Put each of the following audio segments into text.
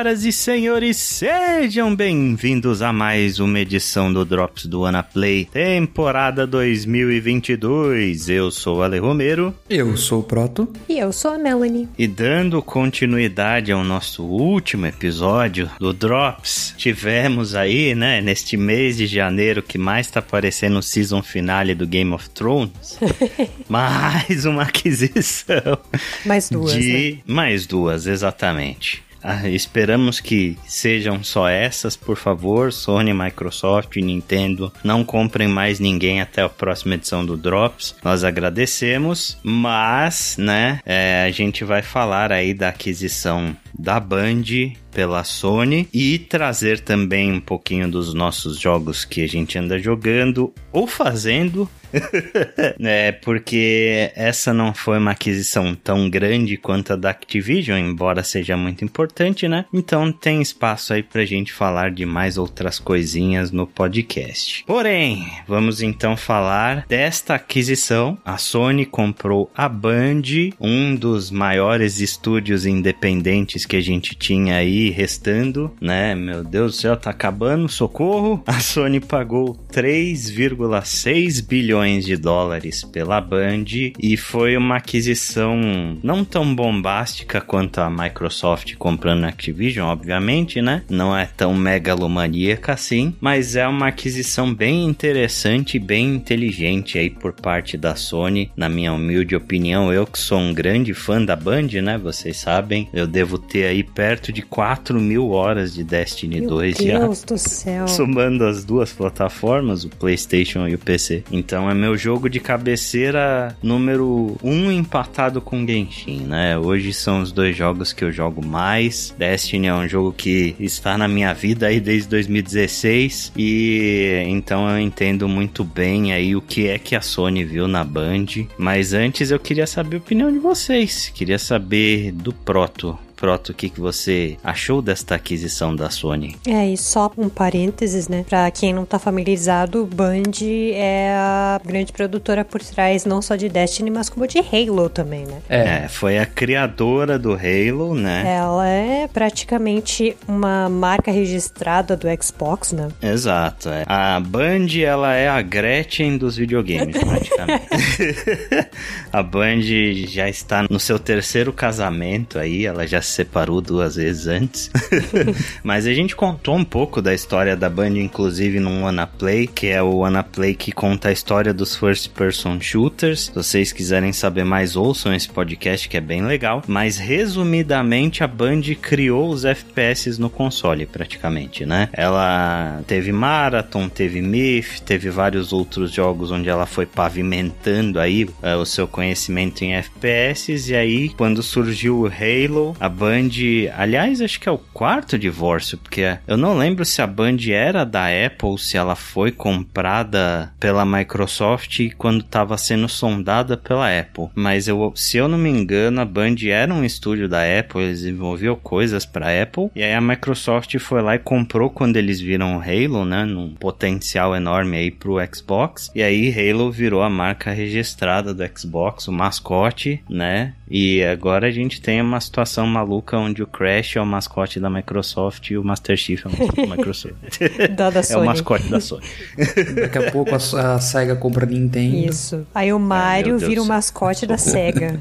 Senhoras e senhores, sejam bem-vindos a mais uma edição do Drops do Anaplay, temporada 2022. Eu sou o Ale Romero. Eu sou o Proto. E eu sou a Melanie. E dando continuidade ao nosso último episódio do Drops, tivemos aí, né, neste mês de janeiro que mais tá parecendo o season finale do Game of Thrones, mais uma aquisição. Mais duas, de... né? Mais duas, exatamente. Ah, esperamos que sejam só essas, por favor. Sony, Microsoft, Nintendo, não comprem mais ninguém até a próxima edição do Drops. Nós agradecemos, mas, né, é, a gente vai falar aí da aquisição da Band pela Sony e trazer também um pouquinho dos nossos jogos que a gente anda jogando ou fazendo é, porque essa não foi uma aquisição tão grande quanto a da Activision, embora seja muito importante, né? Então tem espaço aí pra gente falar de mais outras coisinhas no podcast. Porém, vamos então falar desta aquisição. A Sony comprou a Band, um dos maiores estúdios independentes que a gente tinha aí restando, né? Meu Deus do céu, tá acabando, socorro! A Sony pagou 3,6 bilhões de dólares pela Band e foi uma aquisição não tão bombástica quanto a Microsoft comprando a Activision, obviamente, né? Não é tão megalomaníaca assim, mas é uma aquisição bem interessante e bem inteligente aí por parte da Sony, na minha humilde opinião. Eu que sou um grande fã da Band, né? Vocês sabem, eu devo ter aí perto de 4 mil horas de Destiny Meu 2 Deus já. do céu. Somando as duas plataformas, o PlayStation e o PC. Então é meu jogo de cabeceira número um empatado com Genshin, né? Hoje são os dois jogos que eu jogo mais. Destiny é um jogo que está na minha vida aí desde 2016 e então eu entendo muito bem aí o que é que a Sony viu na Band. Mas antes eu queria saber a opinião de vocês. Queria saber do Proto. Proto, o que, que você achou desta aquisição da Sony? É, e só um parênteses, né? Pra quem não tá familiarizado, Band é a grande produtora por trás não só de Destiny, mas como de Halo também, né? É, foi a criadora do Halo, né? Ela é praticamente uma marca registrada do Xbox, né? Exato. É. A Band, ela é a Gretchen dos videogames, praticamente. a Band já está no seu terceiro casamento aí, ela já se separou duas vezes antes. Mas a gente contou um pouco da história da Band, inclusive num Wanna Play, que é o Wanna Play que conta a história dos first person shooters. Se vocês quiserem saber mais, ouçam esse podcast que é bem legal. Mas resumidamente, a Band criou os FPS no console, praticamente, né? Ela teve Marathon, teve Myth, teve vários outros jogos onde ela foi pavimentando aí uh, o seu conhecimento em FPS. E aí, quando surgiu o Halo, a Band, aliás, acho que é o quarto divórcio, porque eu não lembro se a Band era da Apple, se ela foi comprada pela Microsoft quando estava sendo sondada pela Apple. Mas eu, se eu não me engano, a Band era um estúdio da Apple, eles desenvolviam coisas para Apple. E aí a Microsoft foi lá e comprou quando eles viram o Halo, né, num potencial enorme aí pro Xbox. E aí Halo virou a marca registrada do Xbox, o mascote, né? E agora a gente tem uma situação maluca onde o Crash é o mascote da Microsoft e o Master Chief é o mascote da Microsoft. Da, da é o Sony. mascote da Sony. Daqui a pouco a, a SEGA compra a Nintendo. Isso. Aí o Mario Deus vira o mascote da SEGA.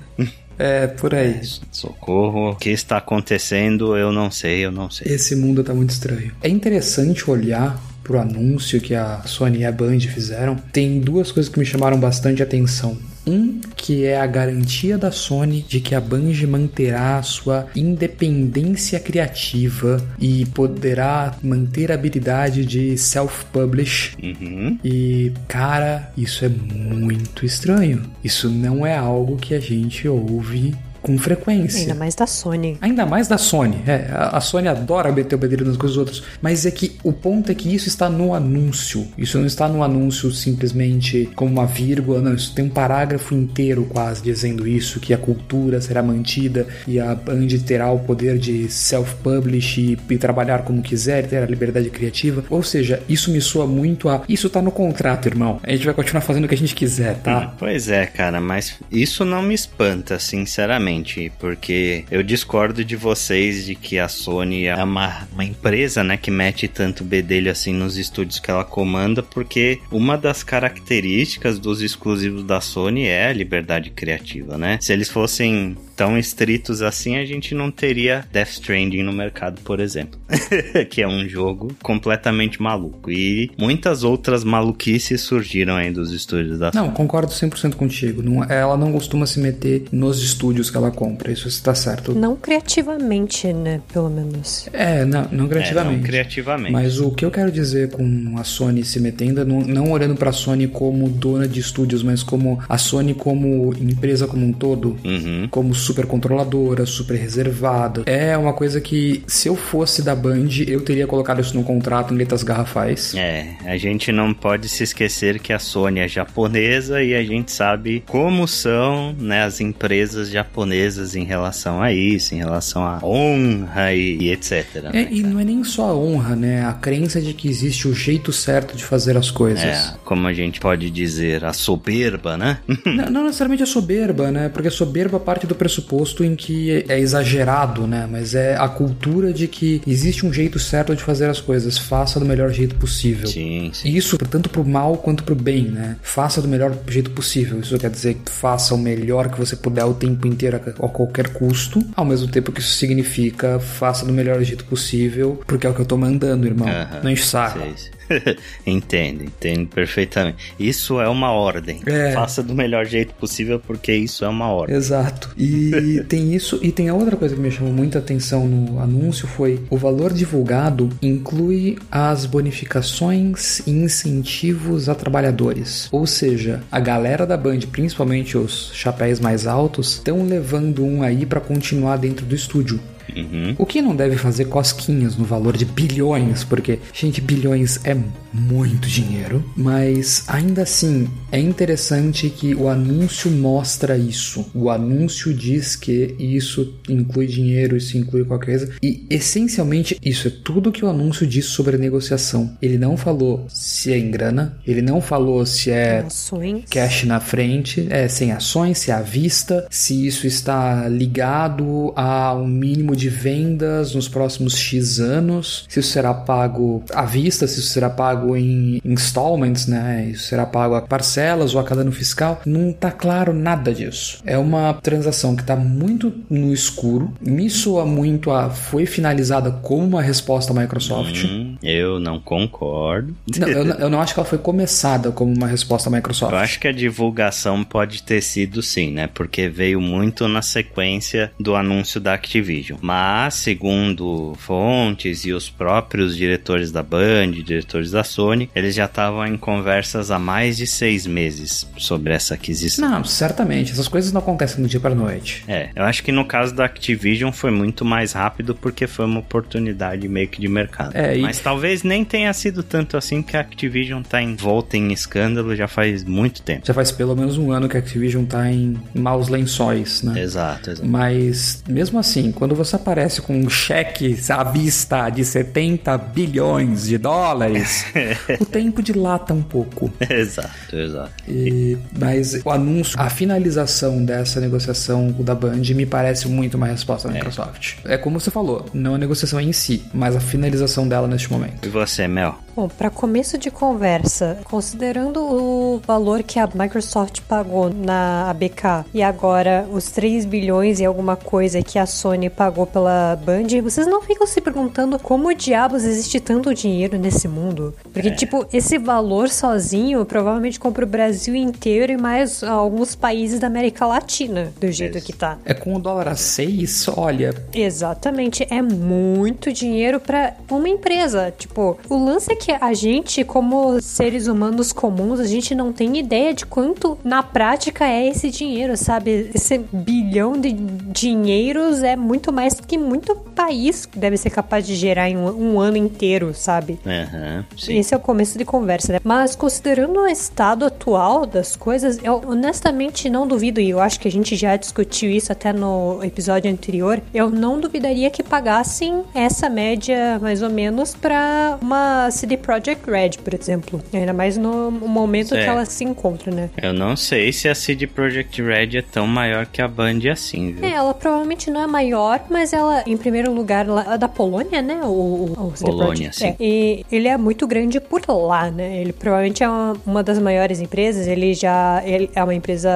É, por aí. Socorro. O que está acontecendo? Eu não sei, eu não sei. Esse mundo tá muito estranho. É interessante olhar pro anúncio que a Sony e a Band fizeram. Tem duas coisas que me chamaram bastante atenção. Um, que é a garantia da Sony de que a Band manterá a sua independência criativa e poderá manter a habilidade de self-publish. Uhum. E, cara, isso é muito estranho. Isso não é algo que a gente ouve com frequência. Ainda mais da Sony. Ainda mais da Sony. É, a Sony adora meter o bedelho nas coisas dos outros. Mas é que o ponto é que isso está no anúncio. Isso não está no anúncio simplesmente como uma vírgula. Não, isso tem um parágrafo inteiro quase dizendo isso: que a cultura será mantida e a Band terá o poder de self-publish e, e trabalhar como quiser, ter a liberdade criativa. Ou seja, isso me soa muito a. Isso tá no contrato, irmão. A gente vai continuar fazendo o que a gente quiser, tá? Pois é, cara, mas isso não me espanta, sinceramente. Completamente, porque eu discordo de vocês de que a Sony é uma, uma empresa, né, que mete tanto bedelho assim nos estúdios que ela comanda, porque uma das características dos exclusivos da Sony é a liberdade criativa, né? Se eles fossem tão estritos assim, a gente não teria Death Stranding no mercado, por exemplo. que é um jogo completamente maluco. E muitas outras maluquices surgiram aí dos estúdios da Não, concordo 100% contigo. Não, ela não costuma se meter nos estúdios que ela compra. Isso está certo. Não criativamente, né? Pelo menos. É, não, não criativamente. É, não criativamente. Mas o que eu quero dizer com a Sony se metendo, não, não olhando pra Sony como dona de estúdios, mas como a Sony como empresa como um todo, uhum. como super controladora, super reservada. É uma coisa que, se eu fosse da Band, eu teria colocado isso no contrato em letras garrafais. É, a gente não pode se esquecer que a Sony é japonesa e a gente sabe como são né, as empresas japonesas em relação a isso, em relação à honra e, e etc. Né, é, e não é nem só a honra, né? A crença de que existe o jeito certo de fazer as coisas. É, como a gente pode dizer, a soberba, né? não, não necessariamente a soberba, né? Porque a soberba parte do pressuposto pressuposto em que é exagerado, né? Mas é a cultura de que existe um jeito certo de fazer as coisas, faça do melhor jeito possível. Sim, sim. Isso tanto pro mal quanto pro bem, né? Faça do melhor jeito possível. Isso quer dizer que faça o melhor que você puder o tempo inteiro a qualquer custo, ao mesmo tempo que isso significa faça do melhor jeito possível, porque é o que eu tô mandando, irmão. Uh -huh. Não enche saco. Sei, sei. entendo, entendo perfeitamente. Isso é uma ordem. É. Faça do melhor jeito possível porque isso é uma ordem. Exato. E tem isso e tem a outra coisa que me chamou muita atenção no anúncio foi o valor divulgado inclui as bonificações e incentivos a trabalhadores. Ou seja, a galera da Band, principalmente os chapéus mais altos, estão levando um aí para continuar dentro do estúdio. Uhum. O que não deve fazer cosquinhas no valor de bilhões, porque, gente, bilhões é muito dinheiro, mas ainda assim é interessante que o anúncio mostra isso. O anúncio diz que isso inclui dinheiro, isso inclui qualquer coisa, e essencialmente isso é tudo que o anúncio diz sobre a negociação. Ele não falou se é em grana, ele não falou se é ações. cash na frente, é sem ações, se é à vista, se isso está ligado a um mínimo de vendas nos próximos X anos, se isso será pago à vista, se isso será pago em installments, né? Isso será pago a parcelas ou a cada ano fiscal. Não tá claro nada disso. É uma transação que tá muito no escuro. Me soa muito a foi finalizada como uma resposta à Microsoft. Hum, eu não concordo. Não, eu, eu, não acho que ela foi começada como uma resposta à Microsoft. Eu acho que a divulgação pode ter sido sim, né? Porque veio muito na sequência do anúncio da Activision. Mas, segundo fontes e os próprios diretores da Band, diretores da Sony, eles já estavam em conversas há mais de seis meses sobre essa aquisição. Não, certamente. Essas coisas não acontecem do dia para noite. É, eu acho que no caso da Activision foi muito mais rápido porque foi uma oportunidade meio que de mercado. É, e... Mas talvez nem tenha sido tanto assim que a Activision tá envolta em escândalo já faz muito tempo. Já faz pelo menos um ano que a Activision tá em maus lençóis, né? Exato, exato. Mas mesmo assim, quando você aparece com um cheque à vista de 70 bilhões de dólares, o tempo dilata um pouco. exato, exato. E, mas o anúncio, a finalização dessa negociação da Band me parece muito uma resposta da é. Microsoft. É como você falou, não a negociação em si, mas a finalização dela neste momento. E você, Mel? Bom, para começo de conversa, considerando o valor que a Microsoft pagou na ABK e agora os 3 bilhões e alguma coisa que a Sony pagou pela Band, vocês não ficam se perguntando como diabos existe tanto dinheiro nesse mundo? Porque, é. tipo, esse valor sozinho provavelmente compra o Brasil inteiro e mais alguns países da América Latina, do jeito Isso. que tá. É com o dólar a 6, olha. Exatamente, é muito dinheiro para uma empresa. Tipo, o lance é que a gente, como seres humanos comuns, a gente não tem ideia de quanto na prática é esse dinheiro, sabe? Esse bilhão de dinheiros é muito mais que muito país deve ser capaz de gerar em um, um ano inteiro, sabe? Uhum, esse é o começo de conversa, né? Mas considerando o estado atual das coisas, eu honestamente não duvido, e eu acho que a gente já discutiu isso até no episódio anterior, eu não duvidaria que pagassem essa média mais ou menos para uma CD Projekt Red, por exemplo. Ainda mais no momento que ela se encontra, né? Eu não sei se a CD Projekt Red é tão maior que a Band assim, viu? É, ela provavelmente não é maior, mas ela, em primeiro lugar, ela é da Polônia, né? O, o, o Polônia, sim. É. E ele é muito grande por lá, né? Ele provavelmente é uma, uma das maiores empresas. Ele já ele é uma empresa,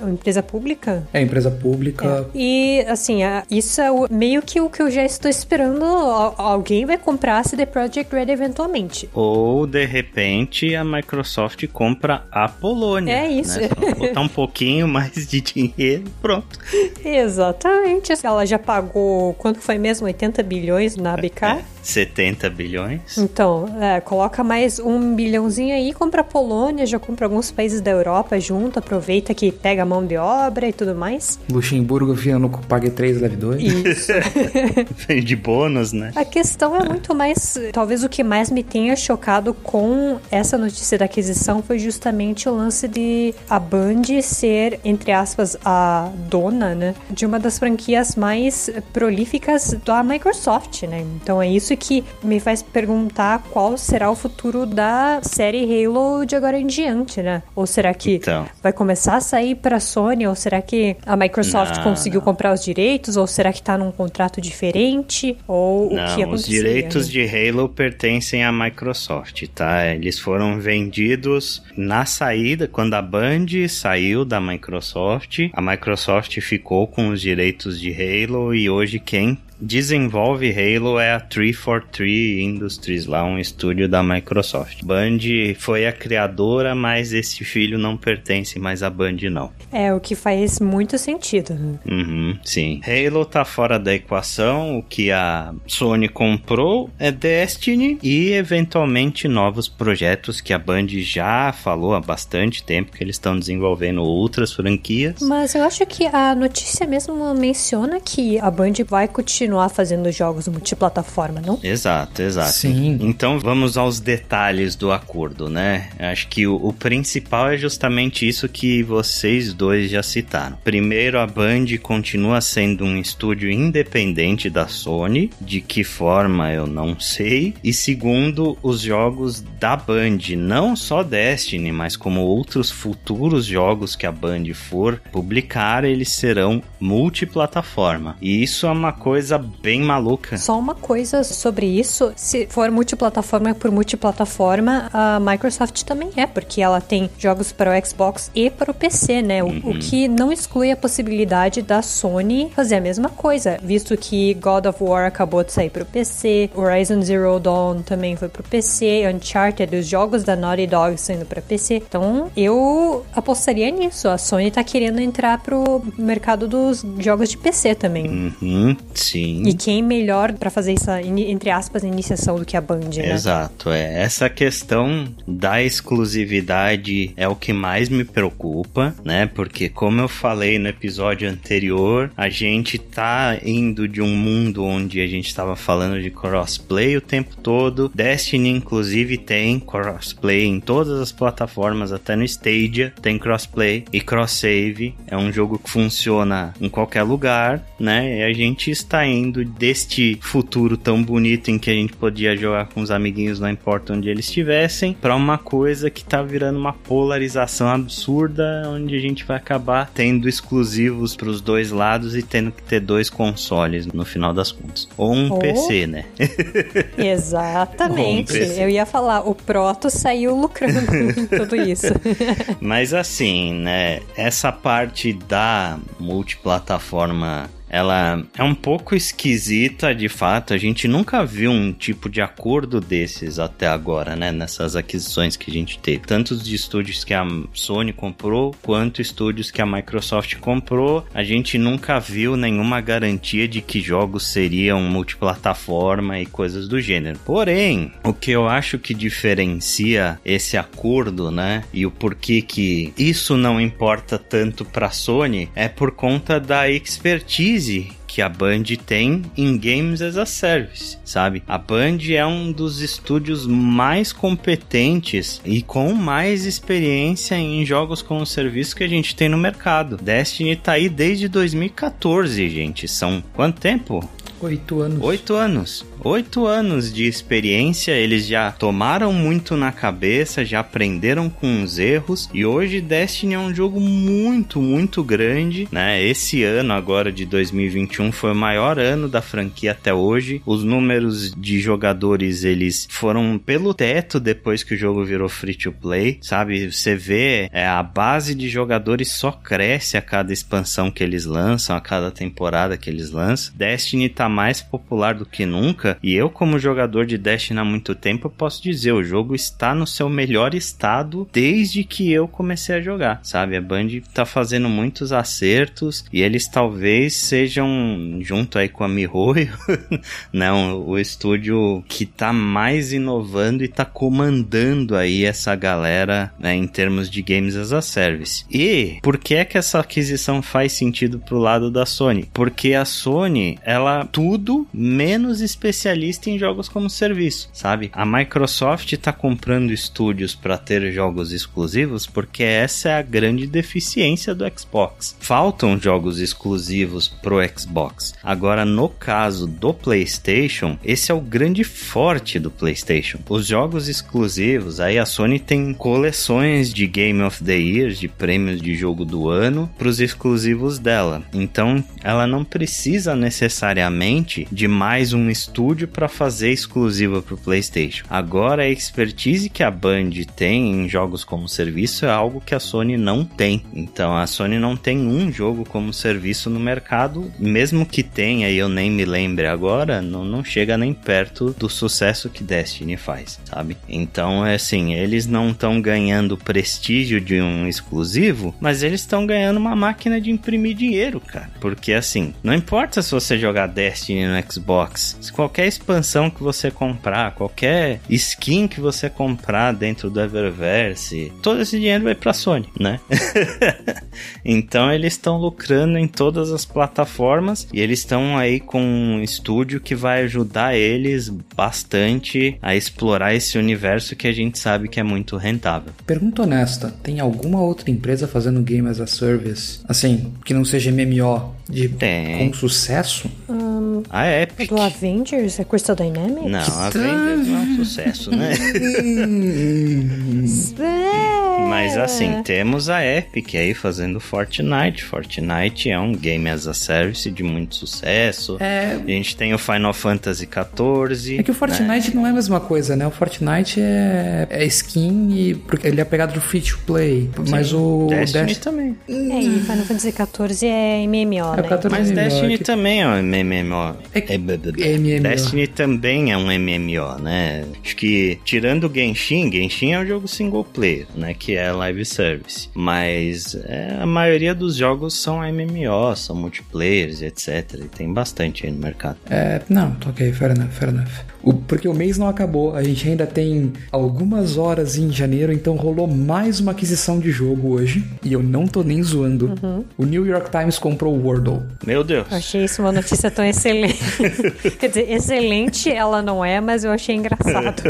uma empresa pública. É empresa pública. É. E assim, isso é o, meio que o que eu já estou esperando. Alguém vai comprar a CD Projekt Red eventualmente. Ou de repente a Microsoft compra a Polônia. É isso. Né? Botar um pouquinho mais de dinheiro, pronto. Exatamente. Ela já pagou quanto foi mesmo? 80 bilhões na BK? É, 70 bilhões. Então, é, coloca mais um bilhãozinho aí, compra a Polônia, já compra alguns países da Europa junto, aproveita que pega a mão de obra e tudo mais. Luxemburgo via no Pague 3, leve 2. Isso. de bônus, né? A questão é muito mais. Talvez o que mais me tenha chocado com essa notícia da aquisição foi justamente o lance de a Band ser, entre aspas, a dona, né? De uma das franquias mais prolíficas da Microsoft, né? Então é isso que me faz perguntar qual será o futuro da série Halo de agora em diante, né? Ou será que então. vai começar a sair pra Sony? Ou será que a Microsoft não, conseguiu não. comprar os direitos? Ou será que tá num contrato diferente? Ou não, o que Os direitos né? de Halo pertencem à Microsoft, tá? Eles foram vendidos na saída, quando a Band saiu da Microsoft. A Microsoft ficou com os direitos de Halo e hoje quem desenvolve Halo é a 343 Industries, lá um estúdio da Microsoft. Band foi a criadora, mas esse filho não pertence mais à Band não. É, o que faz muito sentido. Né? Uhum, sim. Halo tá fora da equação, o que a Sony comprou é Destiny e eventualmente novos projetos que a Band já falou há bastante tempo que eles estão desenvolvendo outras franquias. Mas eu acho que a notícia mesmo menciona que a Band vai continuar continuar fazendo jogos multiplataforma, não? Exato, exato. Sim. Então vamos aos detalhes do acordo, né? Acho que o, o principal é justamente isso que vocês dois já citaram. Primeiro, a Band continua sendo um estúdio independente da Sony. De que forma eu não sei. E segundo, os jogos da Band, não só Destiny, mas como outros futuros jogos que a Band for publicar, eles serão multiplataforma. E isso é uma coisa bem maluca. Só uma coisa sobre isso: se for multiplataforma por multiplataforma, a Microsoft também é, porque ela tem jogos para o Xbox e para o PC, né? Uhum. O, o, que não exclui a possibilidade da Sony fazer a mesma coisa, visto que God of War acabou de sair para o PC, Horizon Zero Dawn também foi para o PC, Uncharted, os jogos da Naughty Dog saindo para PC. Então eu apostaria nisso. A Sony tá querendo entrar pro mercado dos jogos de PC também. Uhum, sim. Sim. E quem melhor para fazer essa, entre aspas, iniciação do que a Band, né? Exato, é. Essa questão da exclusividade é o que mais me preocupa, né? Porque, como eu falei no episódio anterior, a gente tá indo de um mundo onde a gente estava falando de crossplay o tempo todo. Destiny, inclusive, tem crossplay em todas as plataformas, até no Stadia tem crossplay e cross-save. É um jogo que funciona em qualquer lugar, né? E a gente está saindo deste futuro tão bonito em que a gente podia jogar com os amiguinhos, não importa onde eles estivessem, para uma coisa que tá virando uma polarização absurda, onde a gente vai acabar tendo exclusivos para os dois lados e tendo que ter dois consoles no final das contas. Ou um oh. PC, né? Exatamente. Um PC. Eu ia falar, o Proto saiu lucrando com tudo isso. Mas assim, né? Essa parte da multiplataforma ela é um pouco esquisita de fato. A gente nunca viu um tipo de acordo desses até agora, né? Nessas aquisições que a gente teve. Tanto de estúdios que a Sony comprou, quanto estúdios que a Microsoft comprou. A gente nunca viu nenhuma garantia de que jogos seriam multiplataforma e coisas do gênero. Porém, o que eu acho que diferencia esse acordo, né? E o porquê que isso não importa tanto para Sony é por conta da expertise que a Band tem em Games as a Service, sabe? A Band é um dos estúdios mais competentes e com mais experiência em jogos como serviço que a gente tem no mercado. Destiny tá aí desde 2014, gente. São quanto tempo? Oito anos. Oito anos. Oito anos de experiência, eles já tomaram muito na cabeça, já aprenderam com os erros e hoje Destiny é um jogo muito, muito grande, né? Esse ano agora de 2021 foi o maior ano da franquia até hoje. Os números de jogadores eles foram pelo teto depois que o jogo virou free to play, sabe? Você vê é, a base de jogadores só cresce a cada expansão que eles lançam, a cada temporada que eles lançam. Destiny tá mais popular do que nunca e eu como jogador de Destiny há muito tempo posso dizer o jogo está no seu melhor estado desde que eu comecei a jogar, sabe? A Band tá fazendo muitos acertos e eles talvez sejam junto aí com a MiHoYo, né, o, estúdio que tá mais inovando e tá comandando aí essa galera né, em termos de games as a service. E por que é que essa aquisição faz sentido pro lado da Sony? Porque a Sony, ela tudo menos especialista em jogos como serviço, sabe? A Microsoft tá comprando estúdios para ter jogos exclusivos porque essa é a grande deficiência do Xbox. Faltam jogos exclusivos pro Xbox. Agora, no caso do PlayStation, esse é o grande forte do PlayStation. Os jogos exclusivos, aí a Sony tem coleções de Game of the Year, de prêmios de jogo do ano, para os exclusivos dela. Então, ela não precisa necessariamente de mais um estúdio para fazer exclusiva para o PlayStation. Agora, a expertise que a Band tem em jogos como serviço é algo que a Sony não tem. Então, a Sony não tem um jogo como serviço no mercado, mesmo que tenha, e eu nem me lembre agora, não, não chega nem perto do sucesso que Destiny faz, sabe? Então, é assim, eles não estão ganhando prestígio de um exclusivo, mas eles estão ganhando uma máquina de imprimir dinheiro, cara. Porque assim, não importa se você jogar Destiny no Xbox, se qualquer expansão que você comprar, qualquer skin que você comprar dentro do Eververse, todo esse dinheiro vai pra Sony, né? então eles estão lucrando em todas as plataformas e eles estão aí com um estúdio que vai ajudar eles bastante a explorar esse universo que a gente sabe que é muito rentável. Pergunta honesta, tem alguma outra empresa fazendo game as a service, assim, que não seja MMO, de Tem. com sucesso? Um, A Epic. do Avengers? É Crystal Dynamics? Não, a Avengers não é um sucesso, né? Mas assim, temos a Epic aí fazendo Fortnite. Fortnite é um game as a service de muito sucesso. É. A gente tem o Final Fantasy XIV. É que o Fortnite não é a mesma coisa, né? O Fortnite é, é skin e porque ele é pegado do free to play. Mas o Destiny Dest- também. É, e Final Fantasy XIV é MMO, É, o né? 14 Mas Destiny é que- também é um MMO. É- É, b- é MMO. Destiny também é um MMO, né? Acho que tirando o Genshin, Genshin é um jogo single player, né? Que é live service. Mas é, a maioria dos jogos são MMO, são multiplayers, etc. E tem bastante aí no mercado. É, não, tá ok, fair enough, fair enough. O- porque o mês não acabou, a gente ainda tem algumas horas em janeiro, então rolou mais uma aquisição de jogo hoje, e eu não tô nem zoando. O New York Times comprou o Wordle. Meu Deus. Eu achei isso uma notícia tão excelente. Quer dizer, excelente ela não é, mas eu achei engraçado.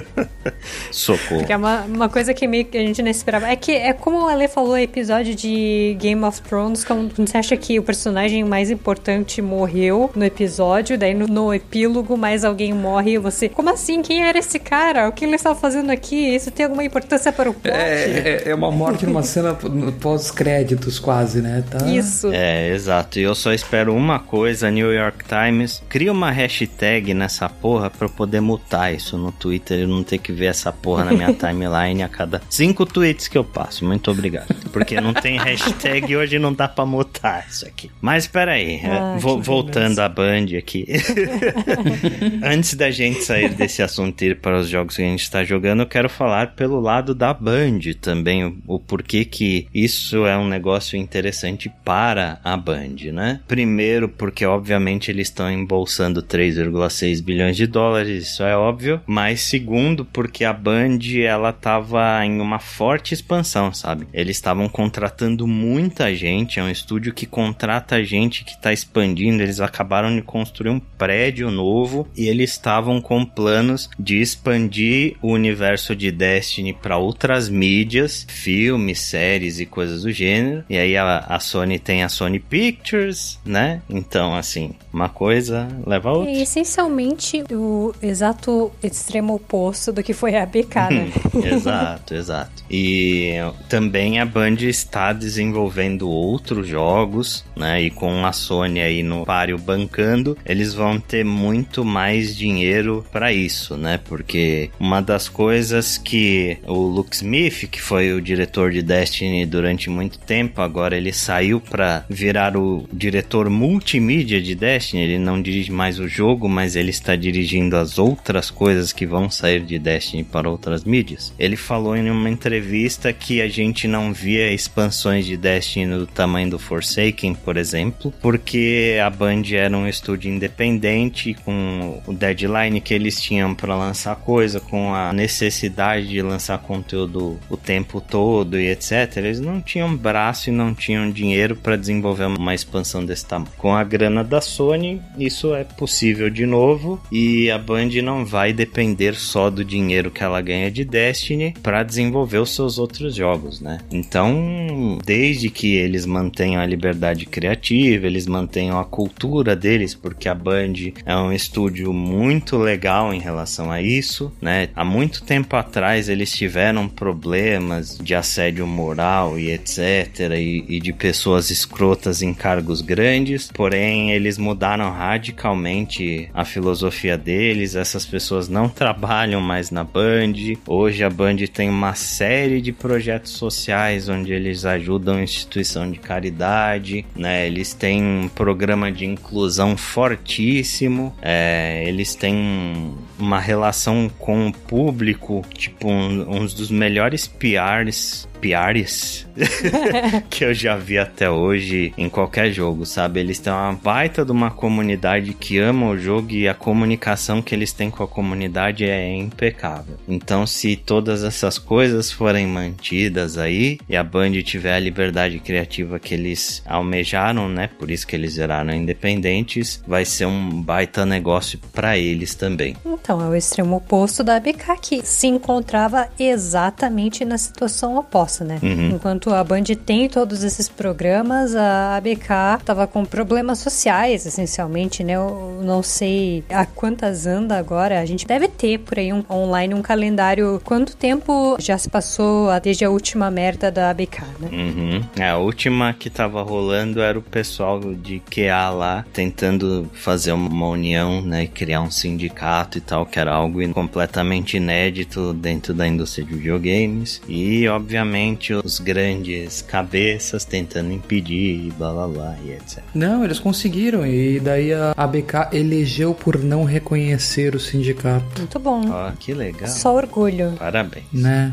Socorro. Porque é uma, uma coisa que meio que a gente não esperava. É que é como o Ale falou, episódio de Game of Thrones, quando você acha que o personagem mais importante morreu no episódio, daí no, no epílogo mais alguém morre e você. Como assim? Quem era esse cara? O que ele estava fazendo aqui? Isso tem alguma importância para o plot? É, é, é uma morte numa cena pós-créditos, quase, né? Tá? Isso. É, exato. E eu só espero uma coisa, New York Times, cria uma hashtag nessa porra pra eu poder mutar isso no Twitter e não ter que ver essa porra na minha timeline a cada cinco tweets que eu passo. Muito obrigado. Porque não tem hashtag e hoje não dá pra mutar isso aqui. Mas peraí, Ah, vo- voltando à Band aqui. Antes da gente sair desse assunto e ir para os jogos que a gente está jogando, eu quero falar pelo lado da Band também, o, o porquê que isso é um negócio interessante para a Band, né? Primeiro, porque obviamente eles estão embolsando 3,6 bilhões de dólares, isso é óbvio. Mas segundo, porque a Band ela estava em uma forte expansão, sabe? Eles estavam contratando muita gente, é um estúdio que contrata gente que tá expandindo, eles acabaram de construir um prédio novo e eles estavam com planos de expandir o universo de Destiny para outras mídias, filmes, séries e coisas do gênero. E aí a, a Sony tem a Sony Pictures, né? Então, assim, uma coisa leva a outra. É essencialmente o exato extremo oposto do que foi a BK, né? exato, exato. E também a Band está desenvolvendo outros jogos, né? E com a Sony aí no páreo bancando, eles vão ter muito mais dinheiro para isso, né? Porque uma das coisas que o Luke Smith, que foi o diretor de Destiny durante muito tempo, agora ele saiu para virar o diretor multimídia de Destiny. Ele não dirige mais o jogo, mas ele está dirigindo as outras coisas que vão sair de Destiny para outras mídias. Ele falou em uma entrevista que a gente não via expansões de Destiny do tamanho do Forsaken, por exemplo, porque a Band era um estúdio independente com o deadline que eles tinham para lançar coisa, com a necessidade de lançar conteúdo o tempo todo e etc. Eles não tinham braço e não tinham dinheiro para desenvolver uma expansão desse tamanho. Com a grana da Sony, isso é possível de novo e a Band não vai depender só do dinheiro que ela ganha de Destiny para desenvolver os seus outros jogos, né? Então, desde que eles mantenham a liberdade criativa, eles mantenham a cultura deles, porque a Band é um estúdio muito legal em relação a isso, né? Há muito tempo atrás eles tiveram problemas de assédio moral e etc. e, e de pessoas escrotas em cargos grandes, porém eles mudaram radicalmente a filosofia deles. Essas pessoas não trabalham mais na Band. Hoje a Band tem uma série de projetos sociais onde eles ajudam instituição de caridade, né? Eles têm um programa de inclusão fortíssimo. É, eles têm uma relação com o público, tipo um, um dos melhores PRs PRs que eu já vi até hoje em qualquer jogo, sabe? Eles têm uma baita de uma comunidade que ama o jogo e a comunicação que eles têm com a comunidade é impecável. Então, se todas essas coisas forem mantidas aí e a Band tiver a liberdade criativa que eles almejaram, né? Por isso que eles viraram independentes, vai ser um baita negócio para eles também. Então, é o extremo oposto da ABK que se encontrava exatamente na situação oposta, né? Uhum. Enquanto a Band tem todos esses programas, a ABK tava com problemas sociais, essencialmente, né? Eu não sei a quantas anda agora. A gente deve ter por aí um online um calendário. Quanto tempo já se passou desde a última merda da ABK, né? Uhum. É, a última que tava rolando era o pessoal de QA lá tentando fazer uma união, né? E criar um sindicato e tal, que era algo completamente inédito dentro da indústria de videogames. E, obviamente, os grandes cabeças tentando impedir e blá blá blá e etc. Não, eles conseguiram. E daí a ABK elegeu por não reconhecer o sindicato. Muito bom. Ó, que legal. Só orgulho. Parabéns. Né?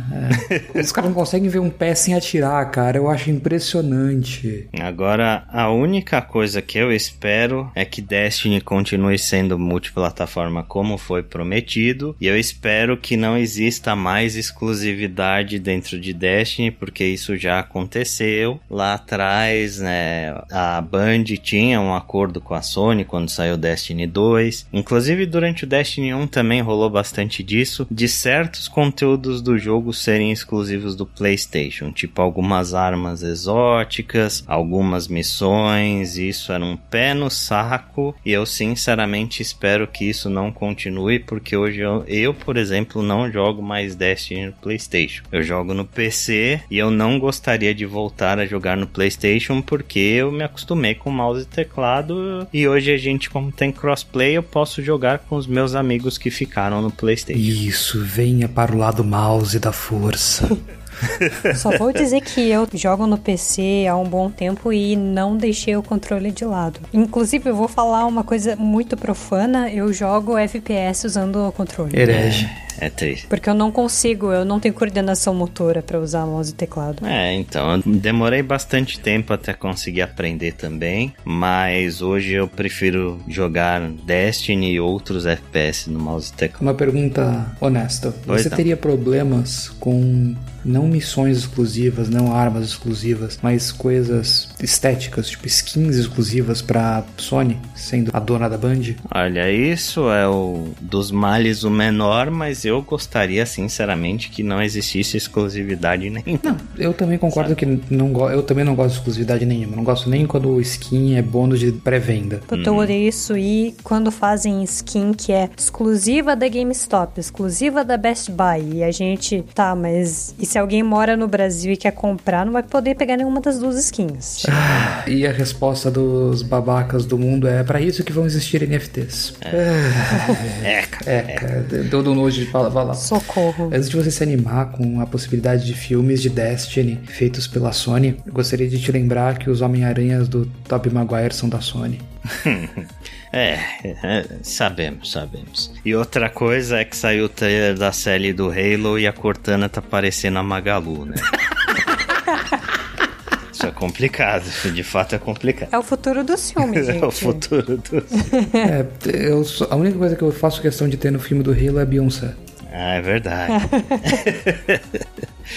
É. Os caras não conseguem ver um pé sem atirar, cara. Eu acho impressionante. Agora, a única coisa que eu espero é que Destiny continue sendo multiplataforma como foi prometido. E eu espero que não exista mais exclusividade dentro de Destiny, porque isso já aconteceu lá atrás, né? A Band tinha um acordo com a Sony quando saiu Destiny 2. Inclusive, durante o Destiny 1 também rolou bastante disso, de certos conteúdos do jogo serem exclusivos do PlayStation, tipo algumas armas exóticas, algumas missões. Isso era um pé no saco e eu sinceramente espero que isso não continue, porque hoje eu, eu por exemplo, não jogo mais Destiny no PlayStation. Eu jogo no PC e eu não gostaria de voltar a jogar no PlayStation porque eu me acostumei com mouse e teclado e hoje a gente, como tem crossplay, eu posso jogar com os meus amigos que ficaram no PlayStation. Isso, venha para o lado mouse da força. Só vou dizer que eu jogo no PC há um bom tempo e não deixei o controle de lado. Inclusive, eu vou falar uma coisa muito profana: eu jogo FPS usando o controle. Herege. É triste. Porque eu não consigo, eu não tenho coordenação motora para usar mouse e teclado. É, então, eu demorei bastante tempo até conseguir aprender também, mas hoje eu prefiro jogar Destiny e outros FPS no mouse e teclado. Uma pergunta honesta. Oi, Você então. teria problemas com não missões exclusivas, não armas exclusivas, mas coisas estéticas, tipo skins exclusivas pra Sony, sendo a dona da Band? Olha, isso é o dos males o menor, mas eu gostaria sinceramente que não existisse exclusividade nenhuma. Não, eu também concordo que não eu também não gosto de exclusividade nenhuma. Não gosto nem quando o skin é bônus de pré-venda. Puta, eu odeio isso e quando fazem skin que é exclusiva da GameStop, exclusiva da Best Buy, e a gente, tá, mas e se alguém mora no Brasil e quer comprar, não vai poder pegar nenhuma das duas skins. E a resposta dos babacas do mundo é pra isso que vão existir NFTs. É, cara. É, cara, deu do nojo falar. Socorro. Antes de você se animar com a possibilidade de filmes de Destiny feitos pela Sony, eu gostaria de te lembrar que os Homem-Aranhas do Tobey Maguire são da Sony. É, é, sabemos, sabemos. E outra coisa é que saiu o trailer da série do Halo e a Cortana tá parecendo a Magalu, né? Isso é complicado, isso de fato é complicado. É o futuro dos filmes, gente. É o futuro do. É, eu a única coisa que eu faço questão de ter no filme do Halo é a Beyoncé. Ah, é verdade.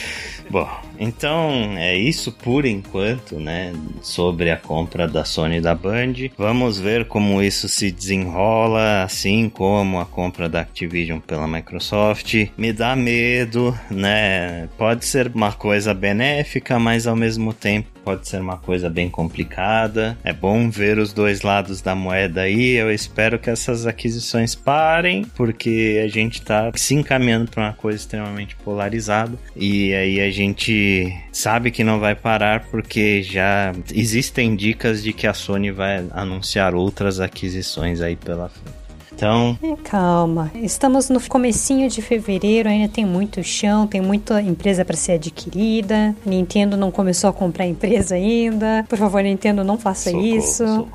Bom, então é isso por enquanto, né? Sobre a compra da Sony da Band. Vamos ver como isso se desenrola, assim como a compra da Activision pela Microsoft. Me dá medo, né? Pode ser uma coisa benéfica, mas ao mesmo tempo pode ser uma coisa bem complicada. É bom ver os dois lados da moeda aí. Eu espero que essas aquisições parem, porque a gente tá se encaminhando para uma coisa extremamente polarizada. E aí a gente sabe que não vai parar, porque já existem dicas de que a Sony vai anunciar outras aquisições aí pela frente. Então, Calma, estamos no comecinho de fevereiro, ainda tem muito chão, tem muita empresa para ser adquirida. A Nintendo não começou a comprar empresa ainda. Por favor, Nintendo, não faça socorro, isso. socorro.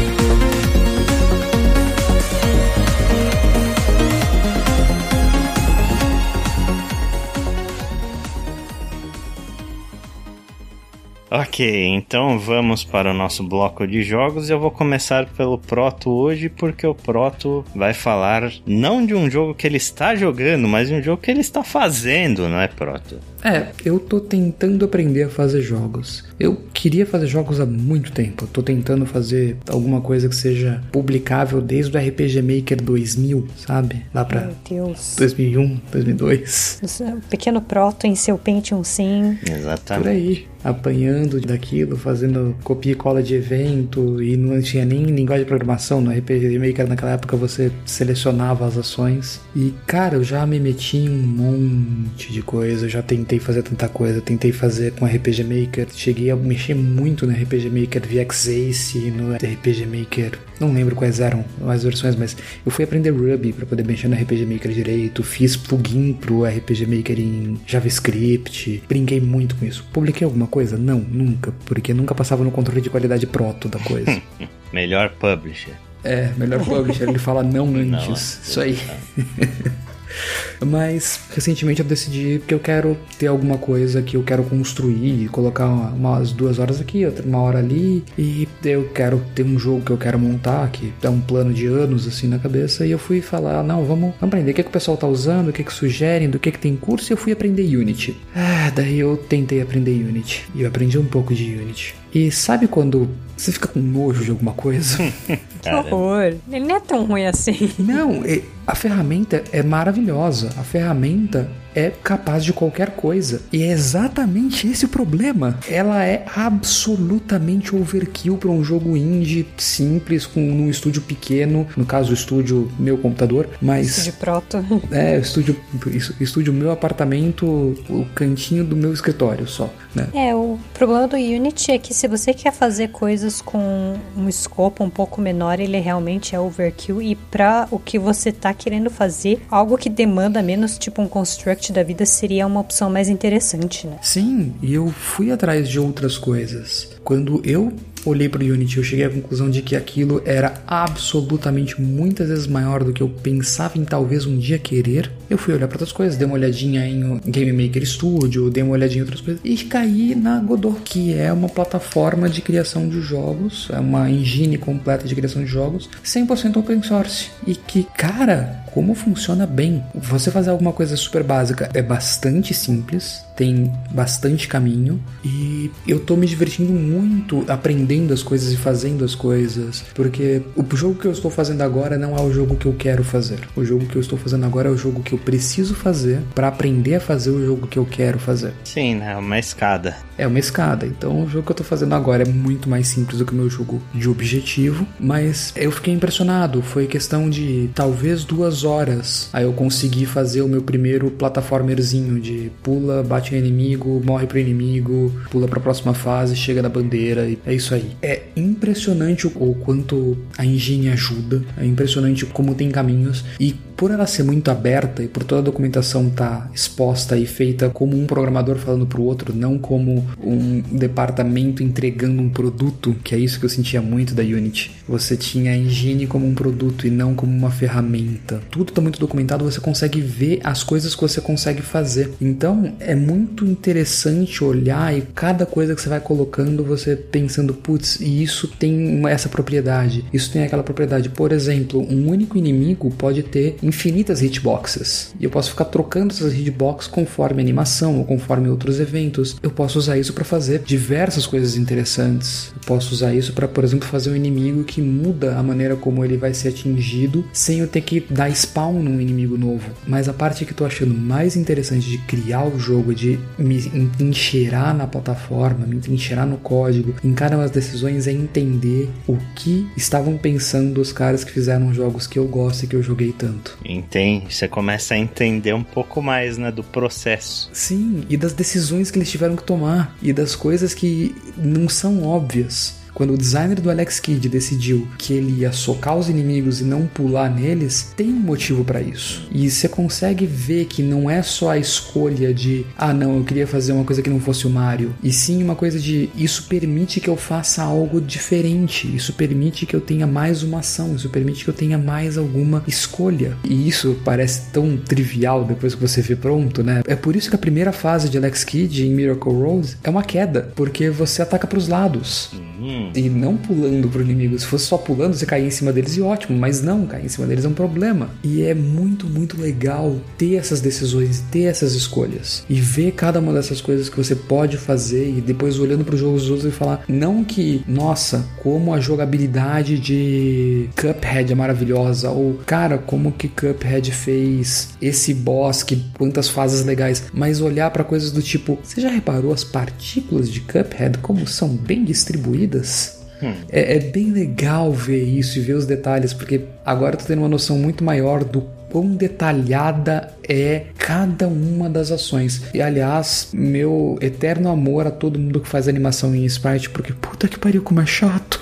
Ok, então vamos para o nosso bloco de jogos. Eu vou começar pelo Proto hoje, porque o Proto vai falar não de um jogo que ele está jogando, mas de um jogo que ele está fazendo, não é, Proto? É, eu tô tentando aprender a fazer jogos. Eu queria fazer jogos há muito tempo. Eu tô tentando fazer alguma coisa que seja publicável desde o RPG Maker 2000, sabe? Lá pra Meu Deus. 2001, 2002. O pequeno proto em seu Pentium sim. Por Exatamente. aí, apanhando daquilo, fazendo copia e cola de evento e não tinha nem linguagem de programação no RPG Maker naquela época você selecionava as ações. E cara, eu já me meti em um monte de coisa, eu já tentei fazer tanta coisa, tentei fazer com RPG Maker, cheguei a mexer muito no RPG Maker VX Ace, no RPG Maker, não lembro quais eram as versões, mas eu fui aprender Ruby para poder mexer no RPG Maker direito, fiz plugin pro RPG Maker em JavaScript, brinquei muito com isso. Publiquei alguma coisa? Não, nunca, porque nunca passava no controle de qualidade proto da coisa. Melhor publisher. É, melhor publisher, ele fala não antes. Não, é. isso aí. Mas recentemente eu decidi que eu quero ter alguma coisa que eu quero construir, colocar uma- umas duas horas aqui, outra uma hora ali, e eu quero ter um jogo que eu quero montar, que é um plano de anos assim na cabeça, e eu fui falar, não, vamos, aprender o que, que o pessoal tá usando, o que, que sugerem, do que, que tem curso, e eu fui aprender Unity. Ah, daí eu tentei aprender Unity, e eu aprendi um pouco de Unity. E sabe quando você fica com nojo de alguma coisa? Que horror. Ele não é tão ruim assim. Não, a ferramenta é maravilhosa. A ferramenta é capaz de qualquer coisa. E é exatamente esse o problema. Ela é absolutamente overkill para um jogo indie simples, com num estúdio pequeno. No caso, o estúdio meu computador. Mas. De proto. É, o estúdio, estúdio meu apartamento, o cantinho do meu escritório só, né? É, o problema do Unity é que se você quer fazer coisas com um escopo um pouco menor, ele realmente é overkill. E pra o que você tá querendo fazer, algo que demanda menos, tipo um construct da vida, seria uma opção mais interessante, né? Sim, e eu fui atrás de outras coisas. Quando eu olhei pro Unity, eu cheguei à conclusão de que aquilo era absolutamente muitas vezes maior do que eu pensava em talvez um dia querer. Eu fui olhar para outras coisas, dei uma olhadinha em Game Maker Studio, dei uma olhadinha em outras coisas e caí na Godot, que é uma plataforma de criação de jogos, é uma engine completa de criação de jogos, 100% open source. E que, cara, como funciona bem. Você fazer alguma coisa super básica é bastante simples, tem bastante caminho e eu tô me divertindo muito aprendendo as coisas e fazendo as coisas, porque o jogo que eu estou fazendo agora não é o jogo que eu quero fazer. O jogo que eu estou fazendo agora é o jogo que eu preciso fazer para aprender a fazer o jogo que eu quero fazer. Sim, né? Uma escada. É uma escada. Então o jogo que eu tô fazendo agora é muito mais simples do que o meu jogo de objetivo, mas eu fiquei impressionado. Foi questão de talvez duas horas aí eu consegui fazer o meu primeiro plataformerzinho de pula, bate bate inimigo, morre pro inimigo, pula pra próxima fase, chega na bandeira e é isso aí. É impressionante o, o quanto a engine ajuda, é impressionante como tem caminhos e por ela ser muito aberta e por toda a documentação estar tá exposta e feita como um programador falando para o outro, não como um departamento entregando um produto, que é isso que eu sentia muito da Unity. Você tinha a engine como um produto e não como uma ferramenta. Tudo está muito documentado, você consegue ver as coisas que você consegue fazer. Então é muito interessante olhar e cada coisa que você vai colocando, você pensando, putz, e isso tem essa propriedade, isso tem aquela propriedade. Por exemplo, um único inimigo pode ter infinitas hitboxes. E eu posso ficar trocando essas hitboxes conforme animação ou conforme outros eventos. Eu posso usar isso para fazer diversas coisas interessantes. Eu posso usar isso para, por exemplo, fazer um inimigo que muda a maneira como ele vai ser atingido sem eu ter que dar spawn num inimigo novo. Mas a parte que eu tô achando mais interessante de criar o jogo, de me enxerar na plataforma, me enxerar no código, em cada uma das decisões é entender o que estavam pensando os caras que fizeram jogos que eu gosto e que eu joguei tanto. Entende? Você começa a entender um pouco mais, né, do processo. Sim, e das decisões que eles tiveram que tomar e das coisas que não são óbvias. Quando o designer do Alex Kidd decidiu que ele ia socar os inimigos e não pular neles, tem um motivo para isso. E você consegue ver que não é só a escolha de, ah, não, eu queria fazer uma coisa que não fosse o Mario, e sim uma coisa de, isso permite que eu faça algo diferente, isso permite que eu tenha mais uma ação, isso permite que eu tenha mais alguma escolha. E isso parece tão trivial depois que você vê pronto, né? É por isso que a primeira fase de Alex Kidd em Miracle Rose é uma queda, porque você ataca para os lados. Hum. E não pulando pro inimigo. Se fosse só pulando, você cair em cima deles e ótimo. Mas não, cair em cima deles é um problema. E é muito, muito legal ter essas decisões, ter essas escolhas. E ver cada uma dessas coisas que você pode fazer. E depois olhando pro jogo dos outros e falar: não que, nossa, como a jogabilidade de Cuphead é maravilhosa. Ou, cara, como que Cuphead fez esse boss, que quantas fases legais. Mas olhar para coisas do tipo: você já reparou as partículas de Cuphead como são bem distribuídas? Hum. É, é, bem legal ver isso e ver os detalhes, porque agora tô tendo uma noção muito maior do quão detalhada é cada uma das ações. E aliás, meu eterno amor a todo mundo que faz animação em sprite, porque puta que pariu, como é chato.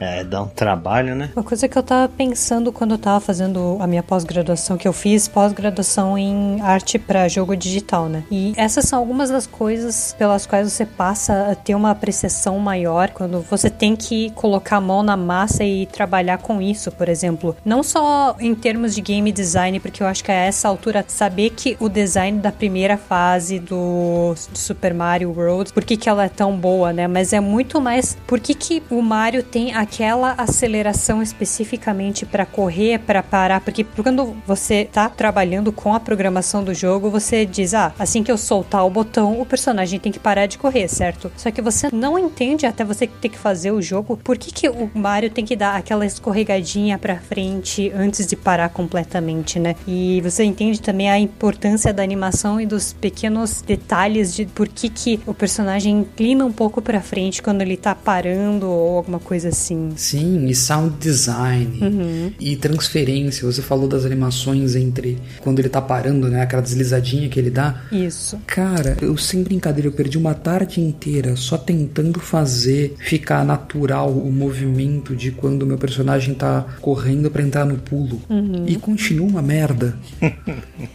É, dá um trabalho, né? Uma coisa que eu tava pensando quando eu tava fazendo a minha pós-graduação, que eu fiz pós-graduação em arte para jogo digital, né? E essas são algumas das coisas pelas quais você passa a ter uma apreciação maior quando você tem que colocar a mão na massa e trabalhar com isso, por exemplo. Não só em termos de game design, porque eu acho que a essa altura saber que o design da primeira fase do Super Mario World, por que, que ela é tão boa, né? Mas é muito mais por que, que o Mario tem a aquela aceleração especificamente para correr, para parar, porque quando você tá trabalhando com a programação do jogo, você diz: "Ah, assim que eu soltar o botão, o personagem tem que parar de correr", certo? Só que você não entende até você ter que fazer o jogo, por que que o Mario tem que dar aquela escorregadinha para frente antes de parar completamente, né? E você entende também a importância da animação e dos pequenos detalhes de por que que o personagem inclina um pouco para frente quando ele tá parando ou alguma coisa assim assim. Sim, e sound design Uhum. e transferência. Você falou das animações entre quando ele tá parando, né? Aquela deslizadinha que ele dá. Isso. Cara, eu sem brincadeira, eu perdi uma tarde inteira só tentando fazer ficar natural o movimento de quando o meu personagem tá correndo pra entrar no pulo. E continua uma merda.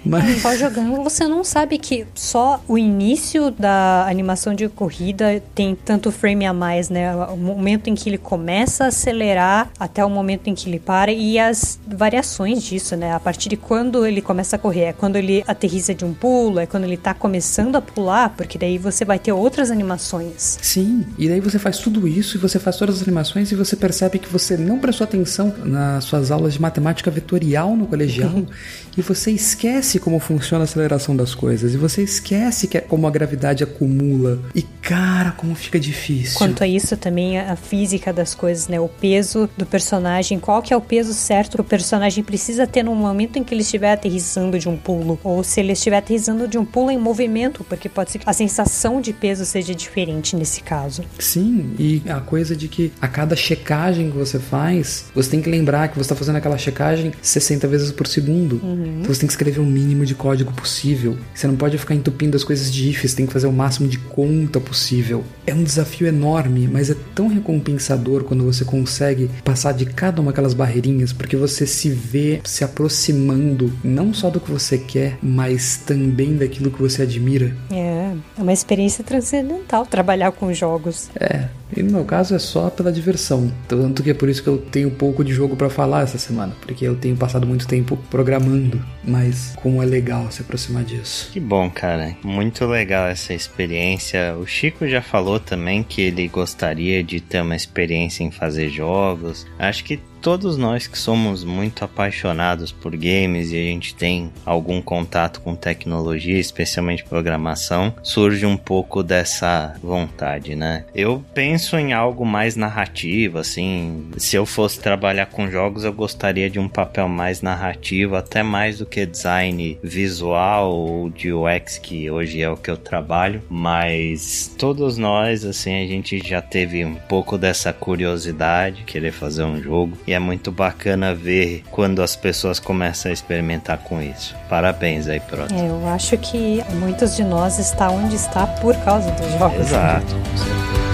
Mas. Só jogando, você não sabe que só o início da animação de corrida tem tanto frame a mais, né? O momento em que ele começa a acelerar até o momento em que ele para e as variações disso, né? A partir de quando ele começa a correr, é quando ele aterriza de um pulo, é quando ele tá começando a pular, porque daí você vai ter outras animações. Sim, e daí você faz tudo isso e você faz todas as animações e você percebe que você não prestou atenção nas suas aulas de matemática vetorial no colegial e você esquece como funciona a aceleração das coisas e você esquece que é como a gravidade acumula e cara, como fica difícil. Quanto a isso também a física das coisas, né? O peso do personagem, qual que é o peso certo que o personagem precisa ter no momento em que ele estiver aterrissando de um pulo, ou se ele estiver aterrissando de um pulo em movimento, porque pode ser que a sensação de peso seja diferente nesse caso. Sim, e a coisa de que a cada checagem que você faz, você tem que lembrar que você está fazendo aquela checagem 60 vezes por segundo. Então você tem que escrever o mínimo de código possível. Você não pode ficar entupindo as coisas de if, você tem que fazer o máximo de conta possível. É um desafio enorme, mas é tão recompensador quando você consegue passar de cada uma daquelas barreirinhas, porque você se vê se aproximando não só do que você quer, mas também daquilo que você admira. É, é uma experiência transcendental trabalhar com jogos. É, e no meu caso é só pela diversão. Tanto que é por isso que eu tenho pouco de jogo pra falar essa semana, porque eu tenho passado muito tempo programando. Mas como é legal se aproximar disso. Que bom, cara. Muito legal essa experiência. O Chico já falou também que ele gostaria de ter uma experiência em fazer jogos. Acho que todos nós que somos muito apaixonados por games e a gente tem algum contato com tecnologia, especialmente programação, surge um pouco dessa vontade, né? Eu penso em algo mais narrativo, assim. Se eu fosse trabalhar com jogos, eu gostaria de um papel mais narrativo, até mais do que design visual ou de UX, que hoje é o que eu trabalho. Mas todos nós, assim, a gente já teve um pouco dessa curiosidade, querer fazer um jogo. E é muito bacana ver quando as pessoas começam a experimentar com isso. Parabéns aí, pronto. É, eu acho que muitos de nós está onde está por causa dos jogos. Exato, com certeza.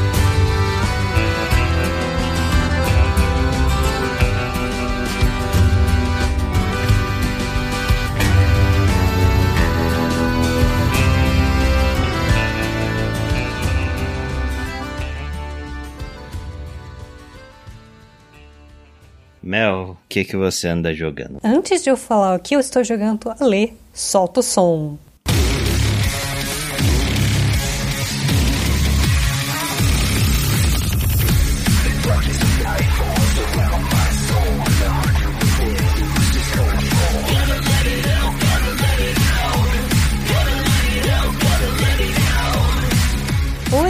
Mel, o que, que você anda jogando? Antes de eu falar o que eu estou jogando, a ler, solta o som.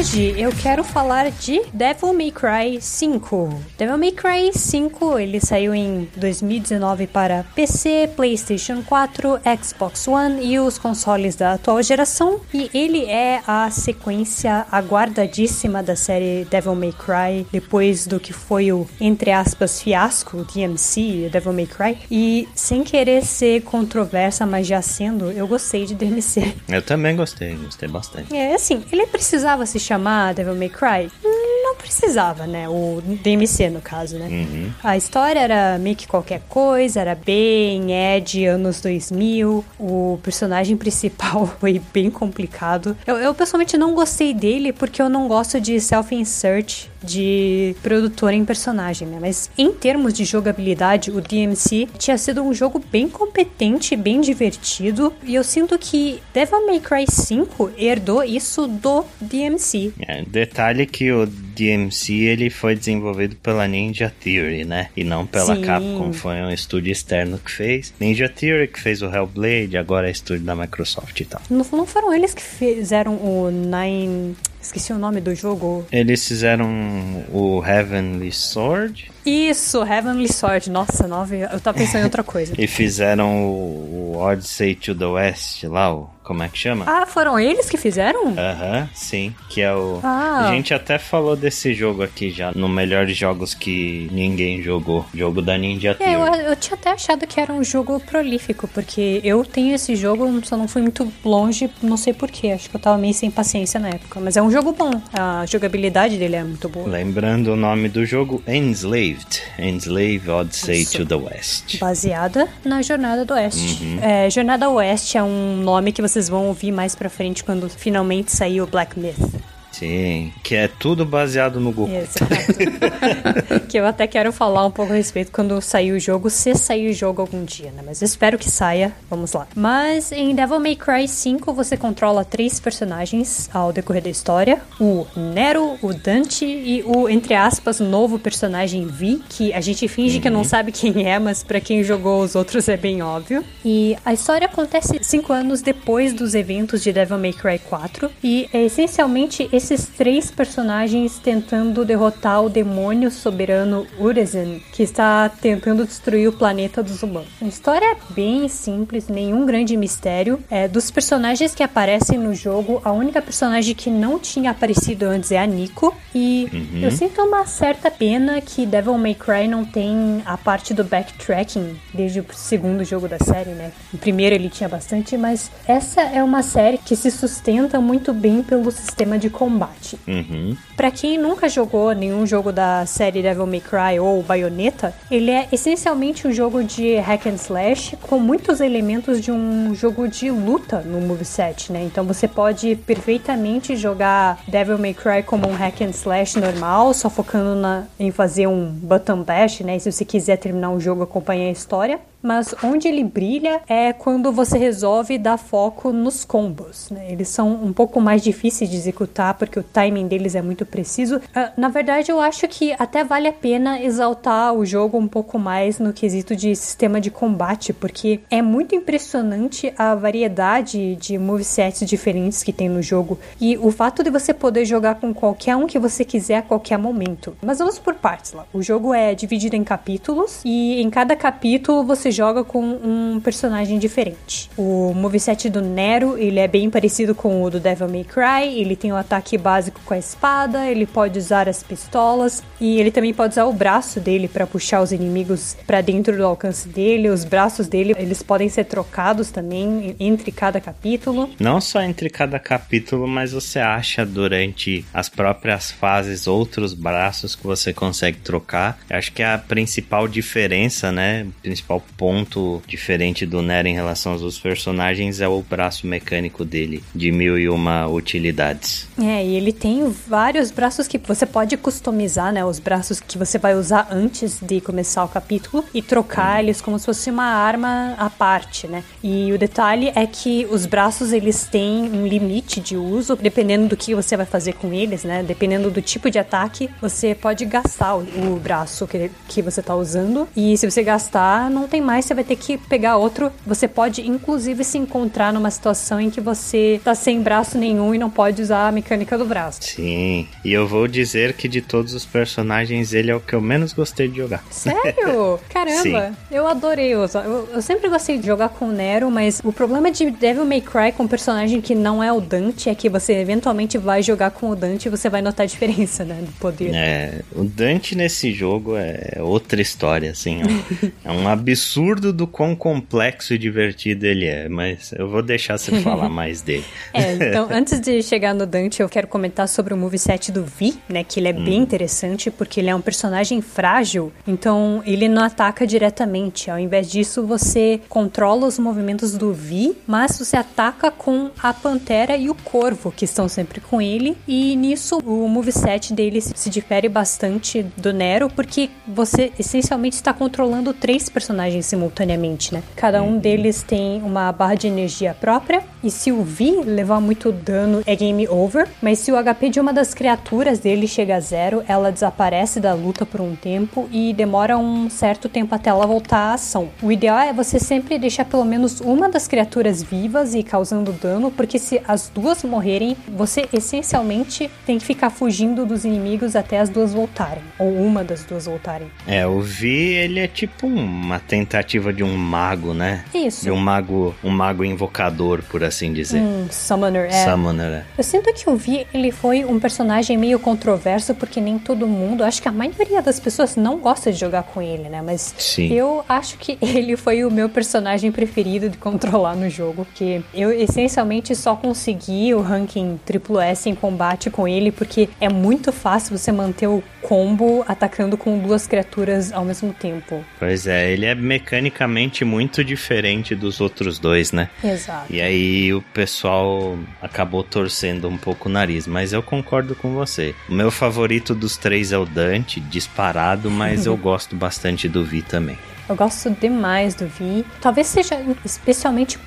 Hoje eu quero falar de Devil May Cry 5. Devil May Cry 5, ele saiu em 2019 para PC, PlayStation 4, Xbox One e os consoles da atual geração, e ele é a sequência aguardadíssima da série Devil May Cry, depois do que foi o entre aspas fiasco DMC, Devil May Cry. E sem querer ser controversa, mas já sendo, eu gostei de DMC. Eu também gostei, gostei bastante. É assim, ele precisava se chamar Devil May Cry? Não precisava, né? O DMC, no caso, né? Uhum. A história era meio que qualquer coisa, era bem Ed, anos 2000. O personagem principal foi bem complicado. Eu, eu pessoalmente não gostei dele porque eu não gosto de self-insert de produtor em personagem, né? Mas em termos de jogabilidade, o DMC tinha sido um jogo bem competente, bem divertido. E eu sinto que Devil May Cry 5 herdou isso do DMC. É, detalhe que o DMC ele foi desenvolvido pela Ninja Theory, né? E não pela Sim. Capcom, foi um estúdio externo que fez. Ninja Theory que fez o Hellblade, agora é estúdio da Microsoft e tal. Não, não foram eles que fizeram o Nine Esqueci o nome do jogo. Eles fizeram o Heavenly Sword. Isso, Heavenly Sword. Nossa, nove. Eu tava pensando em outra coisa. e fizeram o, o Odyssey to the West lá, o como é que chama? Ah, foram eles que fizeram? Aham, uhum, sim. Que é o. Ah. A gente até falou desse jogo aqui já, no Melhores Jogos que Ninguém Jogou. Jogo da Ninja é, eu, eu, tinha até achado que era um jogo prolífico, porque eu tenho esse jogo, só não fui muito longe, não sei porquê. Acho que eu tava meio sem paciência na época. Mas é um jogo bom. A jogabilidade dele é muito boa. Lembrando o nome do jogo, Enslaved. Enslaved Odyssey Isso. to the West. Baseada na Jornada do Oeste. Uhum. É, Jornada Oeste é um nome que você vocês vão ouvir mais pra frente quando finalmente sair o Black Myth. Sim, que é tudo baseado no Goku. Exato. que eu até quero falar um pouco a respeito quando sair o jogo, se sair o jogo algum dia, né? Mas espero que saia. Vamos lá. Mas em Devil May Cry 5 você controla três personagens ao decorrer da história: o Nero, o Dante e o, entre aspas, novo personagem Vi, que a gente finge uhum. que não sabe quem é, mas para quem jogou os outros é bem óbvio. E a história acontece cinco anos depois dos eventos de Devil May Cry 4 e é essencialmente esse esses três personagens tentando derrotar o demônio soberano Urizen, que está tentando destruir o planeta dos humanos. A história é bem simples, nenhum grande mistério. É, dos personagens que aparecem no jogo, a única personagem que não tinha aparecido antes é a Nico. E uhum. eu sinto uma certa pena que Devil May Cry não tem a parte do backtracking desde o segundo jogo da série, né? O primeiro ele tinha bastante, mas essa é uma série que se sustenta muito bem pelo sistema de combate combate. Uhum. Para quem nunca jogou nenhum jogo da série Devil May Cry ou Bayonetta, ele é essencialmente um jogo de hack and slash com muitos elementos de um jogo de luta no moveset, né? Então você pode perfeitamente jogar Devil May Cry como um hack and slash normal, só focando na, em fazer um button bash, né? E se você quiser terminar o jogo acompanhar a história mas onde ele brilha é quando você resolve dar foco nos combos. Né? Eles são um pouco mais difíceis de executar porque o timing deles é muito preciso. Uh, na verdade, eu acho que até vale a pena exaltar o jogo um pouco mais no quesito de sistema de combate, porque é muito impressionante a variedade de movesets diferentes que tem no jogo e o fato de você poder jogar com qualquer um que você quiser a qualquer momento. Mas vamos por partes lá. O jogo é dividido em capítulos e em cada capítulo você joga com um personagem diferente. O moveset do Nero, ele é bem parecido com o do Devil May Cry, ele tem o ataque básico com a espada, ele pode usar as pistolas e ele também pode usar o braço dele para puxar os inimigos para dentro do alcance dele. Os braços dele, eles podem ser trocados também entre cada capítulo. Não só entre cada capítulo, mas você acha durante as próprias fases outros braços que você consegue trocar. Eu acho que é a principal diferença, né? Principal ponto diferente do Nero em relação aos outros personagens é o braço mecânico dele, de mil e uma utilidades. É, e ele tem vários braços que você pode customizar, né? Os braços que você vai usar antes de começar o capítulo e trocar hum. eles como se fosse uma arma à parte, né? E o detalhe é que os braços eles têm um limite de uso, dependendo do que você vai fazer com eles, né? Dependendo do tipo de ataque, você pode gastar o, o braço que, que você tá usando. E se você gastar, não tem mais você vai ter que pegar outro. Você pode, inclusive, se encontrar numa situação em que você tá sem braço nenhum e não pode usar a mecânica do braço. Sim, e eu vou dizer que de todos os personagens, ele é o que eu menos gostei de jogar. Sério? Caramba, Sim. eu adorei usar. Eu, eu, sempre gostei de jogar com o Nero, mas o problema de Devil May Cry com um personagem que não é o Dante é que você eventualmente vai jogar com o Dante e você vai notar a diferença, né, do poder. É, o Dante nesse jogo é outra história, assim. é um absurdo absurdo do quão complexo e divertido ele é, mas eu vou deixar você falar mais dele. É, então, antes de chegar no Dante, eu quero comentar sobre o moveset do Vi, né, que ele é hum. bem interessante porque ele é um personagem frágil, então ele não ataca diretamente. Ao invés disso, você controla os movimentos do Vi, mas você ataca com a Pantera e o Corvo, que estão sempre com ele, e nisso o moveset dele se difere bastante do Nero, porque você essencialmente está controlando três personagens simultaneamente, né? Cada um deles tem uma barra de energia própria e se o V levar muito dano é game over, mas se o HP de uma das criaturas dele chega a zero, ela desaparece da luta por um tempo e demora um certo tempo até ela voltar à ação. O ideal é você sempre deixar pelo menos uma das criaturas vivas e causando dano, porque se as duas morrerem, você essencialmente tem que ficar fugindo dos inimigos até as duas voltarem, ou uma das duas voltarem. É, o V, ele é tipo uma tentativa de um mago, né? Isso. De um mago, um mago invocador, por assim dizer. Um summoner, é. Summoner, é. Eu sinto que o Vi, ele foi um personagem meio controverso, porque nem todo mundo, acho que a maioria das pessoas não gosta de jogar com ele, né? Mas Sim. eu acho que ele foi o meu personagem preferido de controlar no jogo, porque eu essencialmente só consegui o ranking triplo S em combate com ele, porque é muito fácil você manter o combo atacando com duas criaturas ao mesmo tempo. Pois é, ele é mecanicamente muito diferente dos outros dois, né? Exato. E aí o pessoal acabou torcendo um pouco o nariz, mas eu concordo com você. O meu favorito dos três é o Dante, disparado, mas eu gosto bastante do Vi também. Eu gosto demais do Vi. Talvez seja especialmente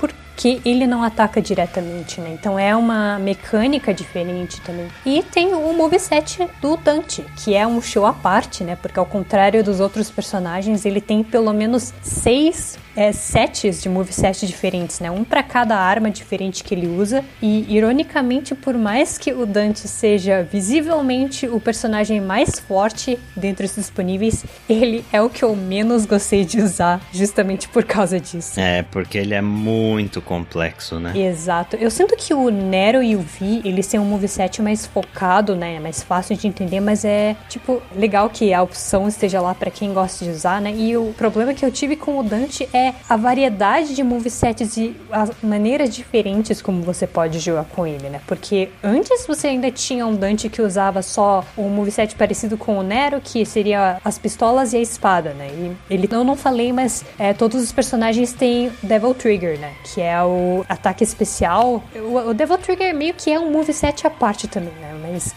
porque ele não ataca diretamente, né? Então é uma mecânica diferente também. E tem o moveset do Dante, que é um show à parte, né? Porque ao contrário dos outros personagens, ele tem pelo menos seis é, sets de moveset diferentes, né? Um para cada arma diferente que ele usa. E, ironicamente, por mais que o Dante seja visivelmente o personagem mais forte dentre os disponíveis, ele é o que eu menos gostei de usar, justamente por causa disso. É, porque ele é muito complexo, né? Exato. Eu sinto que o Nero e o Vi, eles têm um moveset mais focado, né? Mais fácil de entender, mas é, tipo, legal que a opção esteja lá para quem gosta de usar, né? E o problema que eu tive com o Dante é a variedade de movesets e as maneiras diferentes como você pode jogar com ele, né? Porque antes você ainda tinha um Dante que usava só um moveset parecido com o Nero, que seria as pistolas e a espada, né? E ele, eu não falei, mas é, todos os personagens têm Devil Trigger, né? Que é o ataque especial. O, o Devil Trigger meio que é um moveset à parte também, né?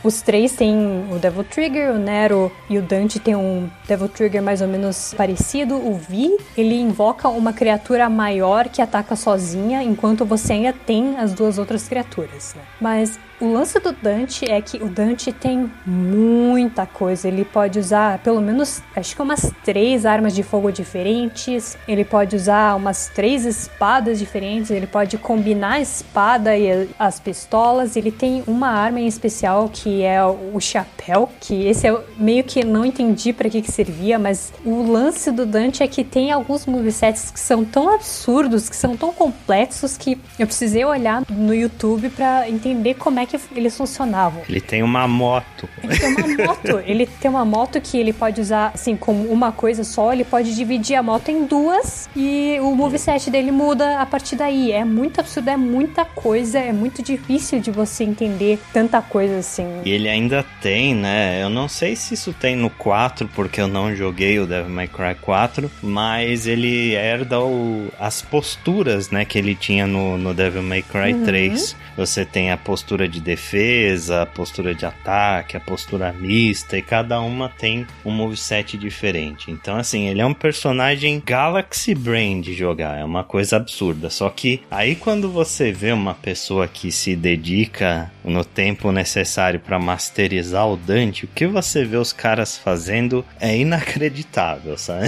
Os três têm o Devil Trigger, o Nero e o Dante tem um Devil Trigger mais ou menos parecido. O Vi, ele invoca uma criatura maior que ataca sozinha, enquanto você ainda tem as duas outras criaturas, né? Mas o lance do Dante é que o Dante tem muita coisa. Ele pode usar pelo menos, acho que umas três armas de fogo diferentes. Ele pode usar umas três espadas diferentes. Ele pode combinar a espada e as pistolas. Ele tem uma arma em especial que é o chapéu, que esse eu meio que não entendi para que, que servia, mas o lance do Dante é que tem alguns movesets que são tão absurdos, que são tão complexos que eu precisei olhar no YouTube para entender como é que eles funcionavam. Ele tem uma moto. Ele tem uma moto. ele tem uma moto que ele pode usar, assim, como uma coisa só. Ele pode dividir a moto em duas e o moveset dele muda a partir daí. É muito absurdo, é muita coisa. É muito difícil de você entender tanta coisa assim. E ele ainda tem, né? Eu não sei se isso tem no 4, porque eu não joguei o Devil May Cry 4, mas ele herda o, as posturas, né, que ele tinha no, no Devil May Cry Uhum. 3. Você tem a postura de defesa, a postura de ataque, a postura mista, e cada uma tem um moveset diferente. Então, assim, ele é um personagem Galaxy Brain de jogar, é uma coisa absurda. Só que aí quando você vê uma pessoa que se dedica no tempo necessário para masterizar o Dante, o que você vê os caras fazendo é inacreditável, sabe?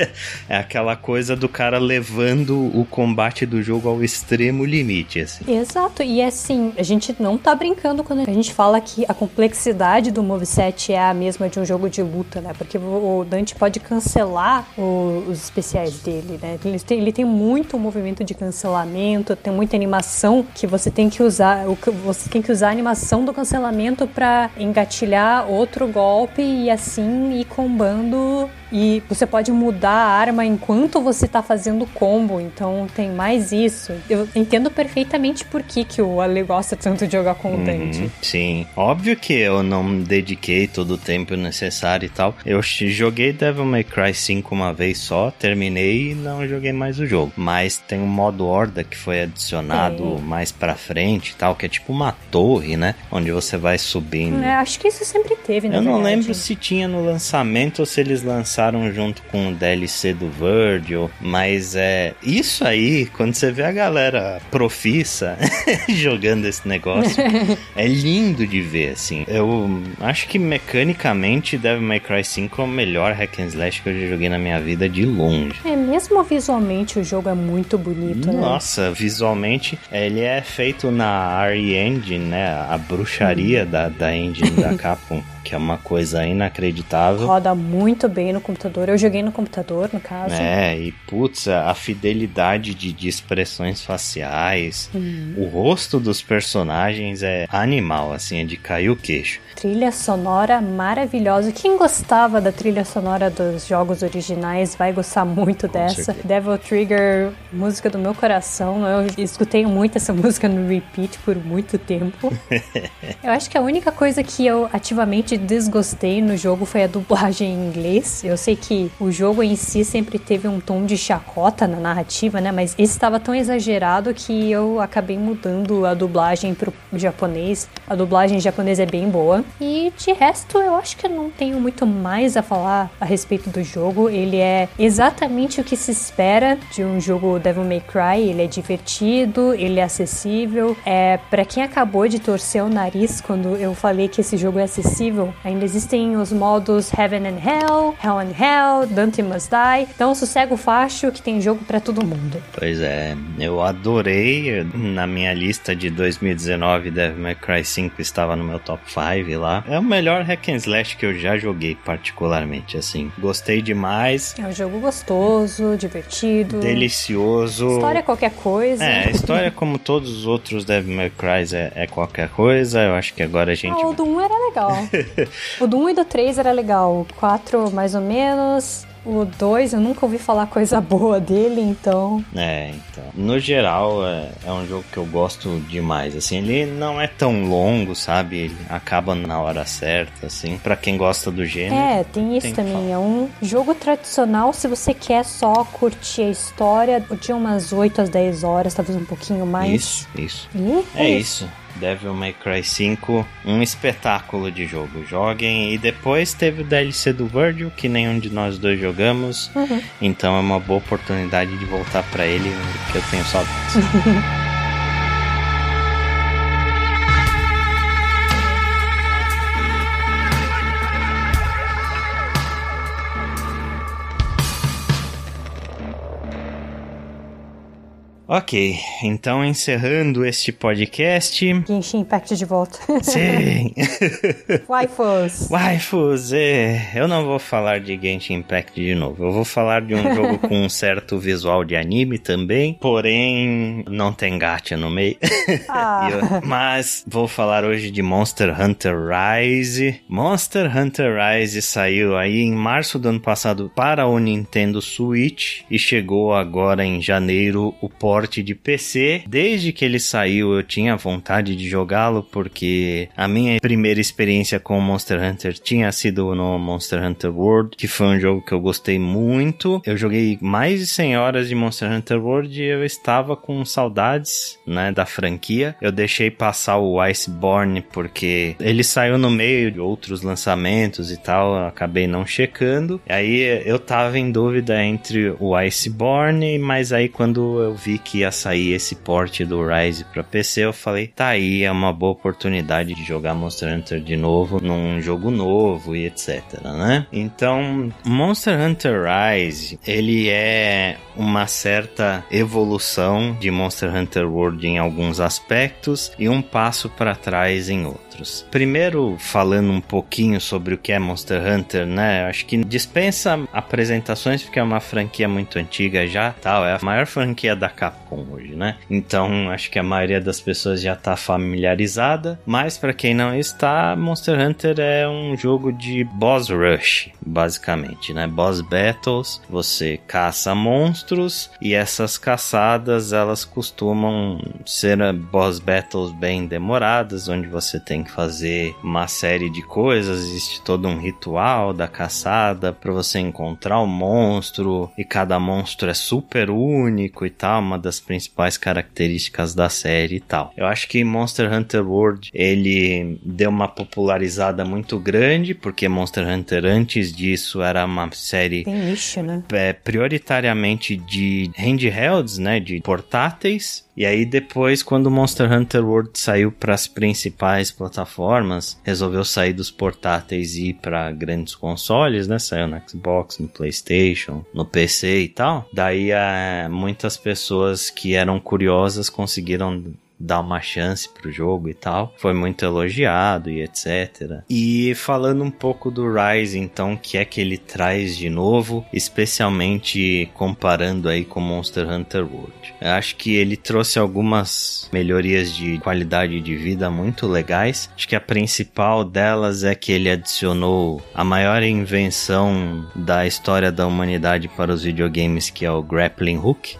é aquela coisa do cara levando o combate do jogo ao extremo limite, assim. Exato, e assim, a gente não tá brincando quando a gente fala que a complexidade do moveset é a mesma de um jogo de luta, né? Porque o Dante pode cancelar o- os especiais dele, né? Ele tem, ele tem muito movimento de cancelamento, tem muita animação que você tem que usar, o você tem que usar a animação do cancelamento pra engatilhar outro golpe e assim ir combando e você pode mudar a arma enquanto você tá fazendo o combo, então tem mais isso. Eu entendo perfeitamente por que, que o Ale gosta tanto de jogar contente. Uhum, sim. Óbvio que eu não dediquei todo o tempo necessário e tal. Eu joguei Devil May Cry 5 uma vez só, terminei e não joguei mais o jogo. Mas tem um modo Horda que foi adicionado é. mais pra frente e tal, que é tipo uma torre, né? Onde você vai subindo. É, acho que isso sempre teve, né? Eu não lembro se tinha no lançamento ou se eles lançaram junto com o DLC do Virgil, mas é isso aí, quando você vê a galera profissa jogando esse negócio, é lindo de ver, assim. Eu acho que mecanicamente Devil May Cry 5 é o melhor hack and slash que eu já joguei na minha vida de longe. É, mesmo visualmente o jogo é muito bonito, né? Nossa, visualmente ele é feito na RE Engine, né? A bruxaria hum. da, da engine da Capcom que é uma coisa inacreditável. Roda muito bem no computador. Eu joguei no computador, no caso. É, e putz, a fidelidade de, de expressões faciais, uhum. o rosto dos personagens é animal, assim, é de cair o queixo. Trilha sonora maravilhosa. Quem gostava da trilha sonora dos jogos originais vai gostar muito Com dessa. Certeza. Devil Trigger, música do meu coração. Eu escutei muito essa música no repeat por muito tempo. eu acho que a única coisa que eu ativamente desgostei no jogo foi a dublagem em inglês. Eu sei que o jogo em si sempre teve um tom de chacota na narrativa, né? Mas esse estava tão exagerado que eu acabei mudando a dublagem pro japonês. A dublagem japonesa é bem boa. E de resto, eu acho que eu não tenho muito mais a falar a respeito do jogo. Ele é exatamente o que se espera de um jogo Devil May Cry. Ele é divertido, ele é acessível. É para quem acabou de torcer o nariz quando eu falei que esse jogo é acessível, Ainda existem os modos Heaven and Hell, Hell and Hell, Dante Must Die. Então sossega o facho que tem jogo para todo mundo. Pois é, eu adorei. Na minha lista de 2019, Devil May Cry 5 estava no meu top 5 lá. É o melhor hack and slash que eu já joguei particularmente, assim. Gostei demais. É um jogo gostoso, divertido. Delicioso. História é qualquer coisa. É, história como todos os outros Devil May Cry é, é qualquer coisa. Eu acho que agora a gente... Ah, o do 1 era legal. o do 1 e do 3 era legal. O 4 mais ou menos. O 2 eu nunca ouvi falar coisa boa dele, então. É, então. No geral, é, é, um jogo que eu gosto demais. Assim, ele não é tão longo, sabe? Ele acaba na hora certa, assim. para quem gosta do gênero. É, tem isso tem também. É um jogo tradicional se você quer só curtir a história de umas 8 às 10 horas, talvez um pouquinho mais. Isso, isso. E é, é isso. isso. Devil May Cry 5, um espetáculo de jogo. Joguem. E depois teve o DLC do Virgil, que nenhum de nós dois jogamos. Uhum. Então é uma boa oportunidade de voltar para ele, que eu tenho saudades. Ok, então encerrando este podcast. Genshin Impact de volta. Sim! Waifus! Waifus, é. Eu não vou falar de Genshin Impact de novo. Eu vou falar de um jogo com um certo visual de anime também, porém não tem gacha no meio. Ah. Mas vou falar hoje de Monster Hunter Rise. Monster Hunter Rise saiu aí em março do ano passado para o Nintendo Switch e chegou agora em janeiro o port porte de PC. Desde que ele saiu, eu tinha vontade de jogá-lo, porque a minha primeira experiência com Monster Hunter tinha sido no Monster Hunter World, que foi um jogo que eu gostei muito. Eu joguei mais de 100 horas de Monster Hunter World e eu estava com saudades, né, da franquia. Eu deixei passar o Iceborne porque ele saiu no meio de outros lançamentos e tal, acabei não checando. Aí eu tava em dúvida entre o Iceborne, mas aí quando eu vi que ia sair esse porte do Rise para PC, eu falei, tá aí, é uma boa oportunidade de jogar Monster Hunter de novo num jogo novo e etc, né? Então, Monster Hunter Rise, ele é uma certa evolução de Monster Hunter World em alguns aspectos e um passo para trás em outros. Primeiro, falando um pouquinho sobre o que é Monster Hunter, né? Acho que dispensa apresentações porque é uma franquia muito antiga já, tal, é a maior franquia da Capcom hoje, né? Então acho que a maioria das pessoas já está familiarizada, mas para quem não está, Monster Hunter é um jogo de boss rush, basicamente, né? Boss battles, você caça monstros e essas caçadas elas costumam ser boss battles bem demoradas, onde você tem que fazer uma série de coisas, existe todo um ritual da caçada para você encontrar o monstro e cada monstro é super único e tal, uma das principais características da série e tal. Eu acho que Monster Hunter World ele deu uma popularizada muito grande porque Monster Hunter antes disso era uma série nicho, né? é, prioritariamente de handhelds, né, de portáteis e aí depois, quando Monster Hunter World saiu para as principais plataformas, resolveu sair dos portáteis e ir para grandes consoles, né? Saiu no Xbox, no PlayStation, no PC e tal. Daí é, muitas pessoas que eram curiosas conseguiram dar uma chance pro jogo e tal. Foi muito elogiado e etc. E falando um pouco do Rise, então, que é que ele traz de novo, especialmente comparando aí com Monster Hunter World. Eu acho que ele trouxe algumas melhorias de qualidade de vida muito legais. Acho que a principal delas é que ele adicionou a maior invenção da história da humanidade para os videogames, que é o grappling hook.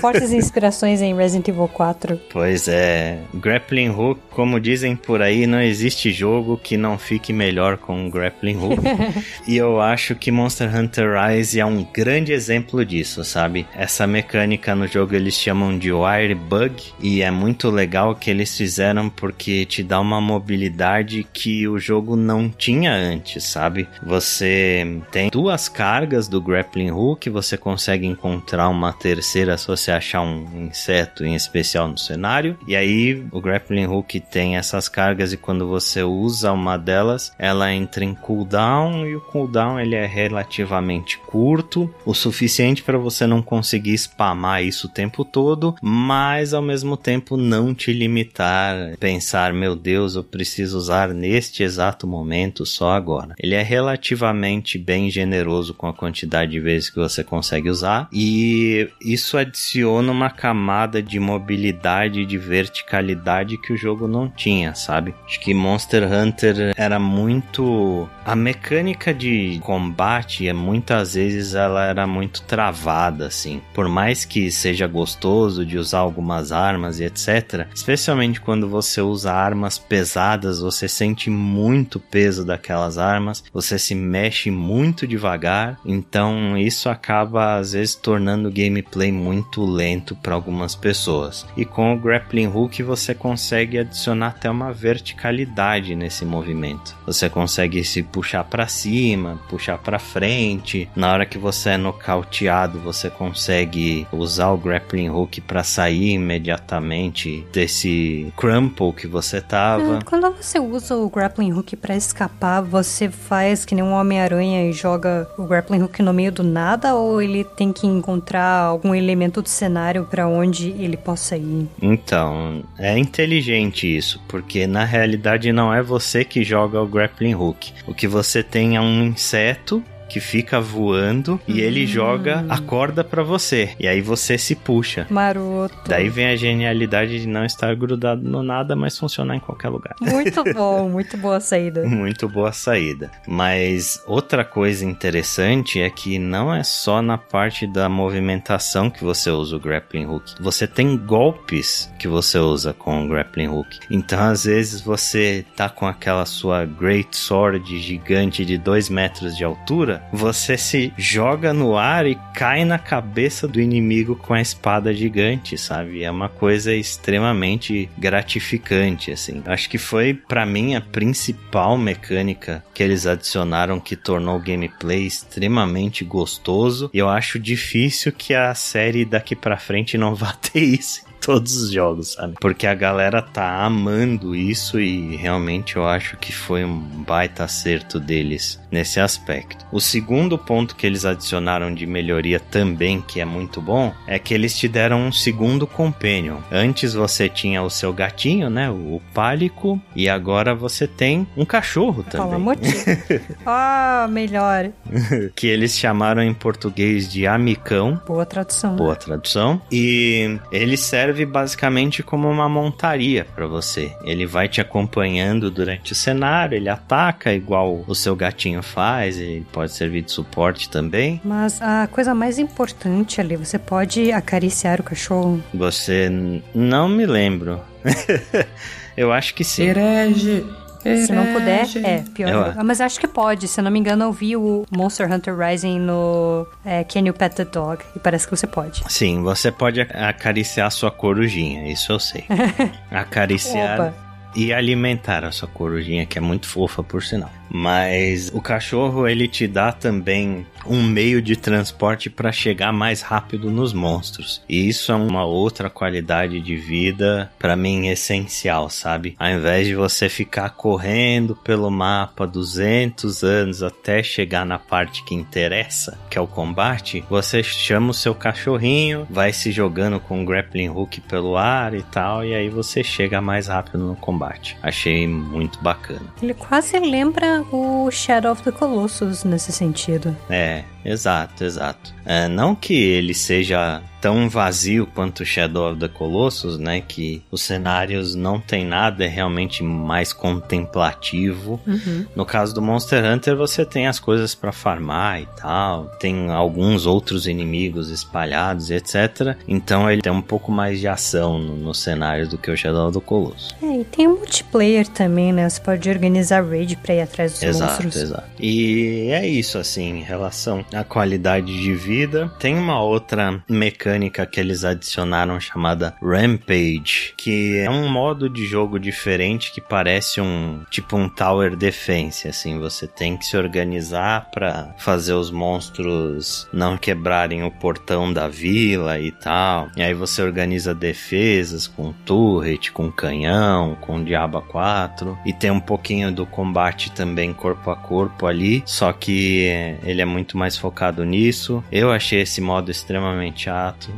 Fortes inspirações em Resident Evil 4. Pois é, grappling hook, como dizem por aí, não existe jogo que não fique melhor com grappling hook. e eu acho que Monster Hunter Rise é um grande exemplo disso, sabe? Essa mecânica no jogo eles chamam de wire bug e é muito legal que eles fizeram porque te dá uma mobilidade que o jogo não tinha antes, sabe? Você tem duas cargas do grappling hook, você consegue encontrar uma terceira se você achar um inseto em especial no cenário. E aí o grappling hook tem essas cargas e quando você usa uma delas, ela entra em cooldown e o cooldown ele é relativamente curto, o suficiente para você não conseguir spamar isso o tempo todo, mas ao mesmo tempo não te limitar, pensar, meu Deus, eu preciso usar neste exato momento só agora. Ele é relativamente bem generoso com a quantidade de vezes que você consegue usar e isso adiciona uma camada de mobilidade de verticalidade que o jogo não tinha, sabe? Acho que Monster Hunter era muito a mecânica de combate, muitas vezes ela era muito travada assim. Por mais que seja gostoso de usar algumas armas e etc, especialmente quando você usa armas pesadas, você sente muito peso daquelas armas, você se mexe muito devagar, então isso acaba às vezes tornando o gameplay muito lento para algumas pessoas. E com o grappling hook você consegue adicionar até uma verticalidade nesse movimento. Você consegue se puxar para cima, puxar para frente. Na hora que você é nocauteado, você consegue usar o grappling hook para sair imediatamente desse crumple que você tava. Ah, Quando você usa o grappling hook pra escapar, você faz que nem um Homem-Aranha e joga o grappling hook no meio do nada ou ele tem que encontrar algum elemento do cenário pra onde ele possa ir? Então, é inteligente isso, porque na realidade não é você que joga o grappling hook. O que você tem é um inseto que fica voando e ele joga a corda pra você. E aí você se puxa. Maroto. Daí vem a genialidade de não estar grudado no nada, mas funcionar em qualquer lugar. Muito bom, muito boa saída. Muito boa saída. Mas outra coisa interessante é que não é só na parte da movimentação que você usa o grappling hook. Você tem golpes que você usa com o grappling hook. Então, às vezes, você tá com aquela sua Great Sword gigante de 2 metros de altura, você se joga no ar e cai na cabeça do inimigo com a espada gigante, sabe? É uma coisa extremamente gratificante, assim. Acho que foi, para mim, a principal mecânica que eles adicionaram que tornou o gameplay extremamente gostoso. E eu acho difícil que a série daqui pra frente não vá ter isso. Todos os jogos, sabe? Porque a galera tá amando isso e realmente eu acho que foi um baita acerto deles nesse aspecto. O segundo ponto que eles adicionaram de melhoria também, que é muito bom, é que eles te deram um segundo companion. Antes você tinha o seu gatinho, né? O pálico, e agora você tem um cachorro também. Ah, melhor. que eles chamaram em português de amicão. Boa tradução. Boa tradução. E ele serve basicamente como uma montaria para você. Ele vai te acompanhando durante o cenário, ele ataca igual o seu gatinho faz, ele pode servir de suporte também. Mas a coisa mais importante ali, você pode acariciar o cachorro? Você não me lembro. Eu acho que sim. Herege. Se não puder, é pior. Eu- Mas acho que pode. Se eu não me engano, eu vi o Monster Hunter Rising no é, Can You Pet the Dog? E parece que você pode. Sim, você pode acariciar a sua corujinha, isso eu sei. Acariciar Opa. e alimentar a sua corujinha, que é muito fofa, por sinal. Mas o cachorro, ele te dá também um meio de transporte para chegar mais rápido nos monstros. E isso é uma outra qualidade de vida, para mim, essencial, sabe? Ao invés de você ficar correndo pelo mapa 200 anos até chegar na parte que interessa, que é o combate, você chama o seu cachorrinho, vai se jogando com o grappling hook pelo ar e tal, e aí você chega mais rápido no combate. Achei muito bacana. Ele quase lembra o Shadow of the Colossus nesse sentido. É, exato, exato. É, não que ele seja tão vazio quanto Shadow of the Colossus, né? Que os cenários não tem nada, é realmente mais contemplativo. Uhum. No caso do Monster Hunter, você tem as coisas pra farmar e tal, tem alguns outros inimigos espalhados, e etc. Então ele tem um pouco mais de ação no, no cenário do que o Shadow of the Colossus. É, e tem o multiplayer também, né? Você pode organizar raid pra ir atrás dos Exato, monstros. exato. E é isso, assim, em relação à qualidade de vida. Tem uma outra mecânica que eles adicionaram chamada Rampage, que é um modo de jogo diferente que parece um tipo um Tower Defense, assim, você tem que se organizar para fazer os monstros não quebrarem o portão da vila e tal. E aí você organiza defesas com turret, com canhão, com Diaba 4 e tem um pouquinho do combate também corpo a corpo ali, só que ele é muito mais focado nisso. Eu achei esse modo extremamente chato.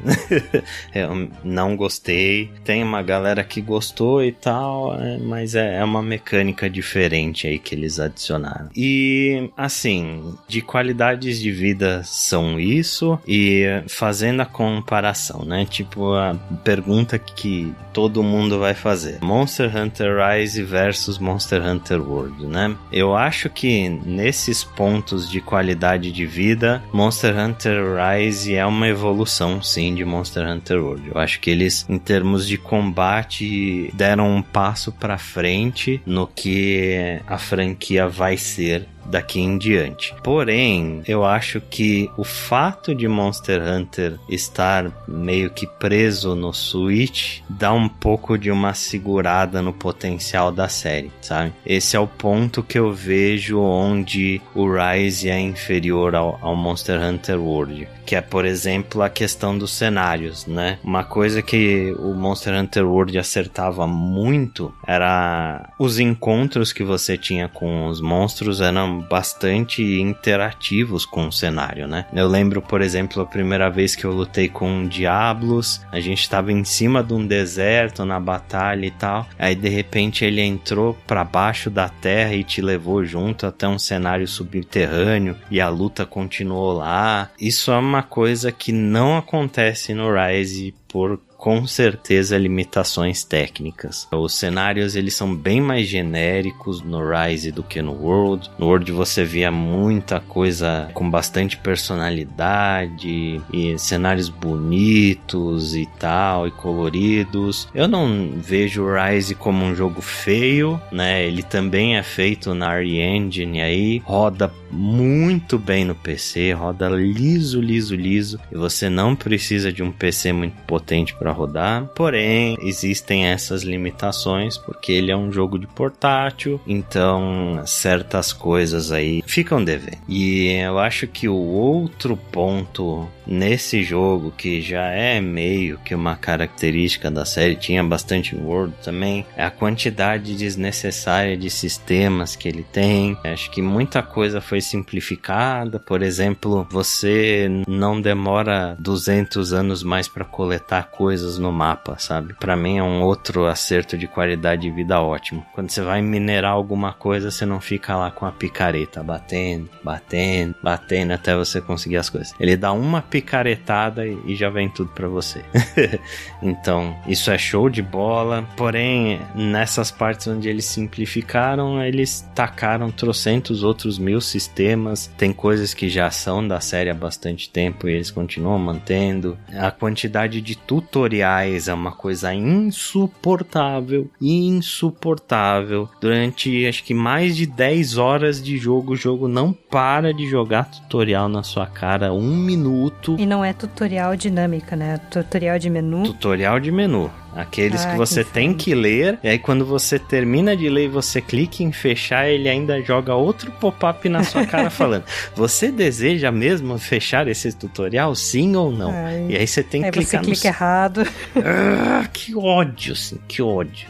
Eu não gostei. Tem uma galera que gostou e tal, é, mas é, é uma mecânica diferente aí que eles adicionaram. E assim, de qualidades de vida são isso e fazendo a comparação, né? Tipo a pergunta que todo mundo vai fazer. Monster Hunter Rise versus Monster Hunter World, né? Eu acho que nesses pontos de qualidade de vida, Monster Hunter Rise é uma evolução, sim, de Monster Hunter World. Eu acho que eles, em termos de combate, deram um passo pra frente no que a franquia vai ser daqui em diante. Porém, eu acho que o fato de Monster Hunter estar meio que preso no Switch dá um pouco de uma segurada no potencial da série, sabe? Esse é o ponto que eu vejo onde o Rise é inferior ao, ao Monster Hunter World, que é, por exemplo, a questão dos cenários, né? Uma coisa que o Monster Hunter World acertava muito era os encontros que você tinha com os monstros eram bastante interativos com o cenário, né? Eu lembro, por exemplo, a primeira vez que eu lutei com Diablos, a gente estava em cima de um deserto na batalha e tal, aí de repente ele entrou para baixo da terra e te levou junto até um cenário subterrâneo e a luta continuou lá. Isso é uma coisa que não acontece no Rise por com certeza limitações técnicas. Os cenários eles são bem mais genéricos no Rise do que no World. No World você via muita coisa com bastante personalidade e cenários bonitos e tal e coloridos. Eu não vejo o Rise como um jogo feio, né? Ele também é feito na RE Engine aí, roda muito bem no PC, roda liso, liso, liso, e você não precisa de um PC muito potente para rodar. Porém, existem essas limitações porque ele é um jogo de portátil, então certas coisas aí ficam devendo. E eu acho que o outro ponto nesse jogo que já é meio que uma característica da série, tinha bastante World também, é a quantidade desnecessária de sistemas que ele tem. Acho que muita coisa foi simplificada. Por exemplo, você não demora 200 anos mais para coletar coisas no mapa, sabe? Para mim é um outro acerto de qualidade de vida ótimo. Quando você vai minerar alguma coisa, você não fica lá com a picareta batendo, batendo, batendo até você conseguir as coisas. Ele dá uma picaretada e já vem tudo para você. então, isso é show de bola. Porém, nessas partes onde eles simplificaram, eles tacaram trocentos outros mil sistemas. Tem coisas que já são da série há bastante tempo e eles continuam mantendo. A quantidade de tutoriais é uma coisa insuportável, insuportável. Durante acho que mais de 10 horas de jogo, o jogo não para de jogar tutorial na sua cara um minuto. E não é tutorial dinâmica, né? Tutorial de menu. Tutorial de menu. Aqueles ah, que você que tem que ler, e aí quando você termina de ler e você clica em fechar, ele ainda joga outro pop-up na sua cara falando: Você deseja mesmo fechar esse tutorial? Sim ou não? Ai, e aí você tem que aí clicar você clica errado. Ah, que ódio, assim, que ódio.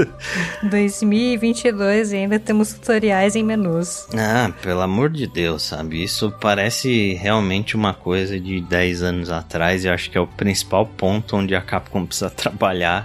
2022 e ainda temos tutoriais em menus. Ah, pelo amor de Deus, sabe? Isso parece realmente uma coisa de 10 anos atrás e acho que é o principal ponto onde a Capcom precisa trabalhar trabalhar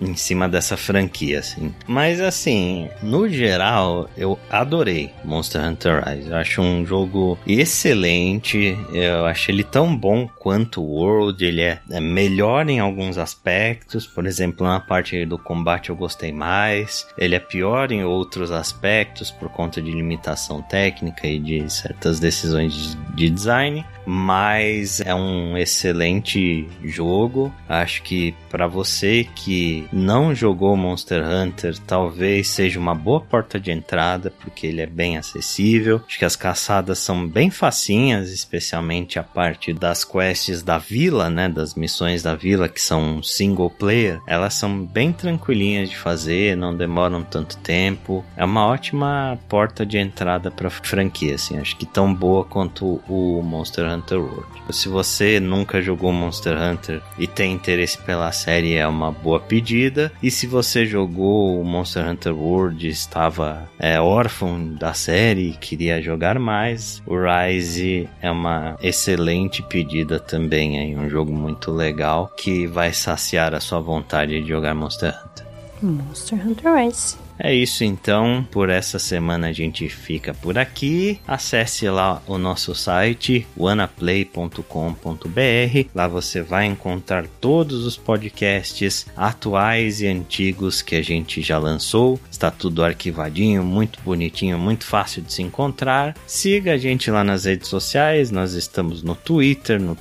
em cima dessa franquia, assim. Mas, assim, no geral, eu adorei Monster Hunter Rise. Eu acho um jogo excelente. Eu acho ele tão bom quanto o World. Ele é, é melhor em alguns aspectos. Por exemplo, na parte do combate eu gostei mais. Ele é pior em outros aspectos por conta de limitação técnica e de certas decisões de design mas é um excelente jogo. Acho que para você que não jogou Monster Hunter, talvez seja uma boa porta de entrada, porque ele é bem acessível. Acho que as caçadas são bem facinhas, especialmente a parte das quests da vila, né, das missões da vila que são single player. Elas são bem tranquilinhas de fazer, não demoram tanto tempo. É uma ótima porta de entrada para franquia, assim. Acho que tão boa quanto o Monster Hunter Hunter World. Se você nunca jogou Monster Hunter e tem interesse pela série, é uma boa pedida. E se você jogou Monster Hunter World estava é, órfão da série e queria jogar mais, o Rise é uma excelente pedida também. É um jogo muito legal que vai saciar a sua vontade de jogar Monster Hunter. Monster Hunter Rise. É isso então, por essa semana a gente fica por aqui. Acesse lá o nosso site wanaplay.com.br. Lá você vai encontrar todos os podcasts atuais e antigos que a gente já lançou. Está tudo arquivadinho, muito bonitinho, muito fácil de se encontrar. Siga a gente lá nas redes sociais, nós estamos no Twitter, no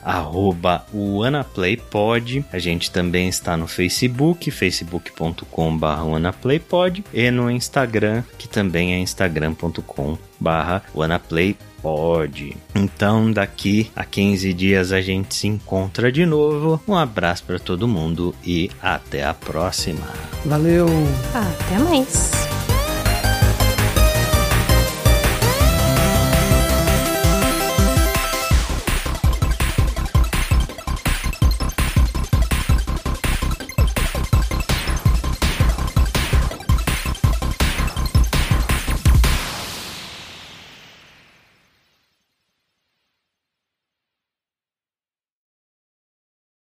WanaPlayPod. A gente também está no Facebook, facebook.com.br e no Instagram, que também é instagram.com barra WannaPlayPod. Então, daqui a 15 dias a gente se encontra de novo. Um abraço para todo mundo e até a próxima. Valeu! Até mais!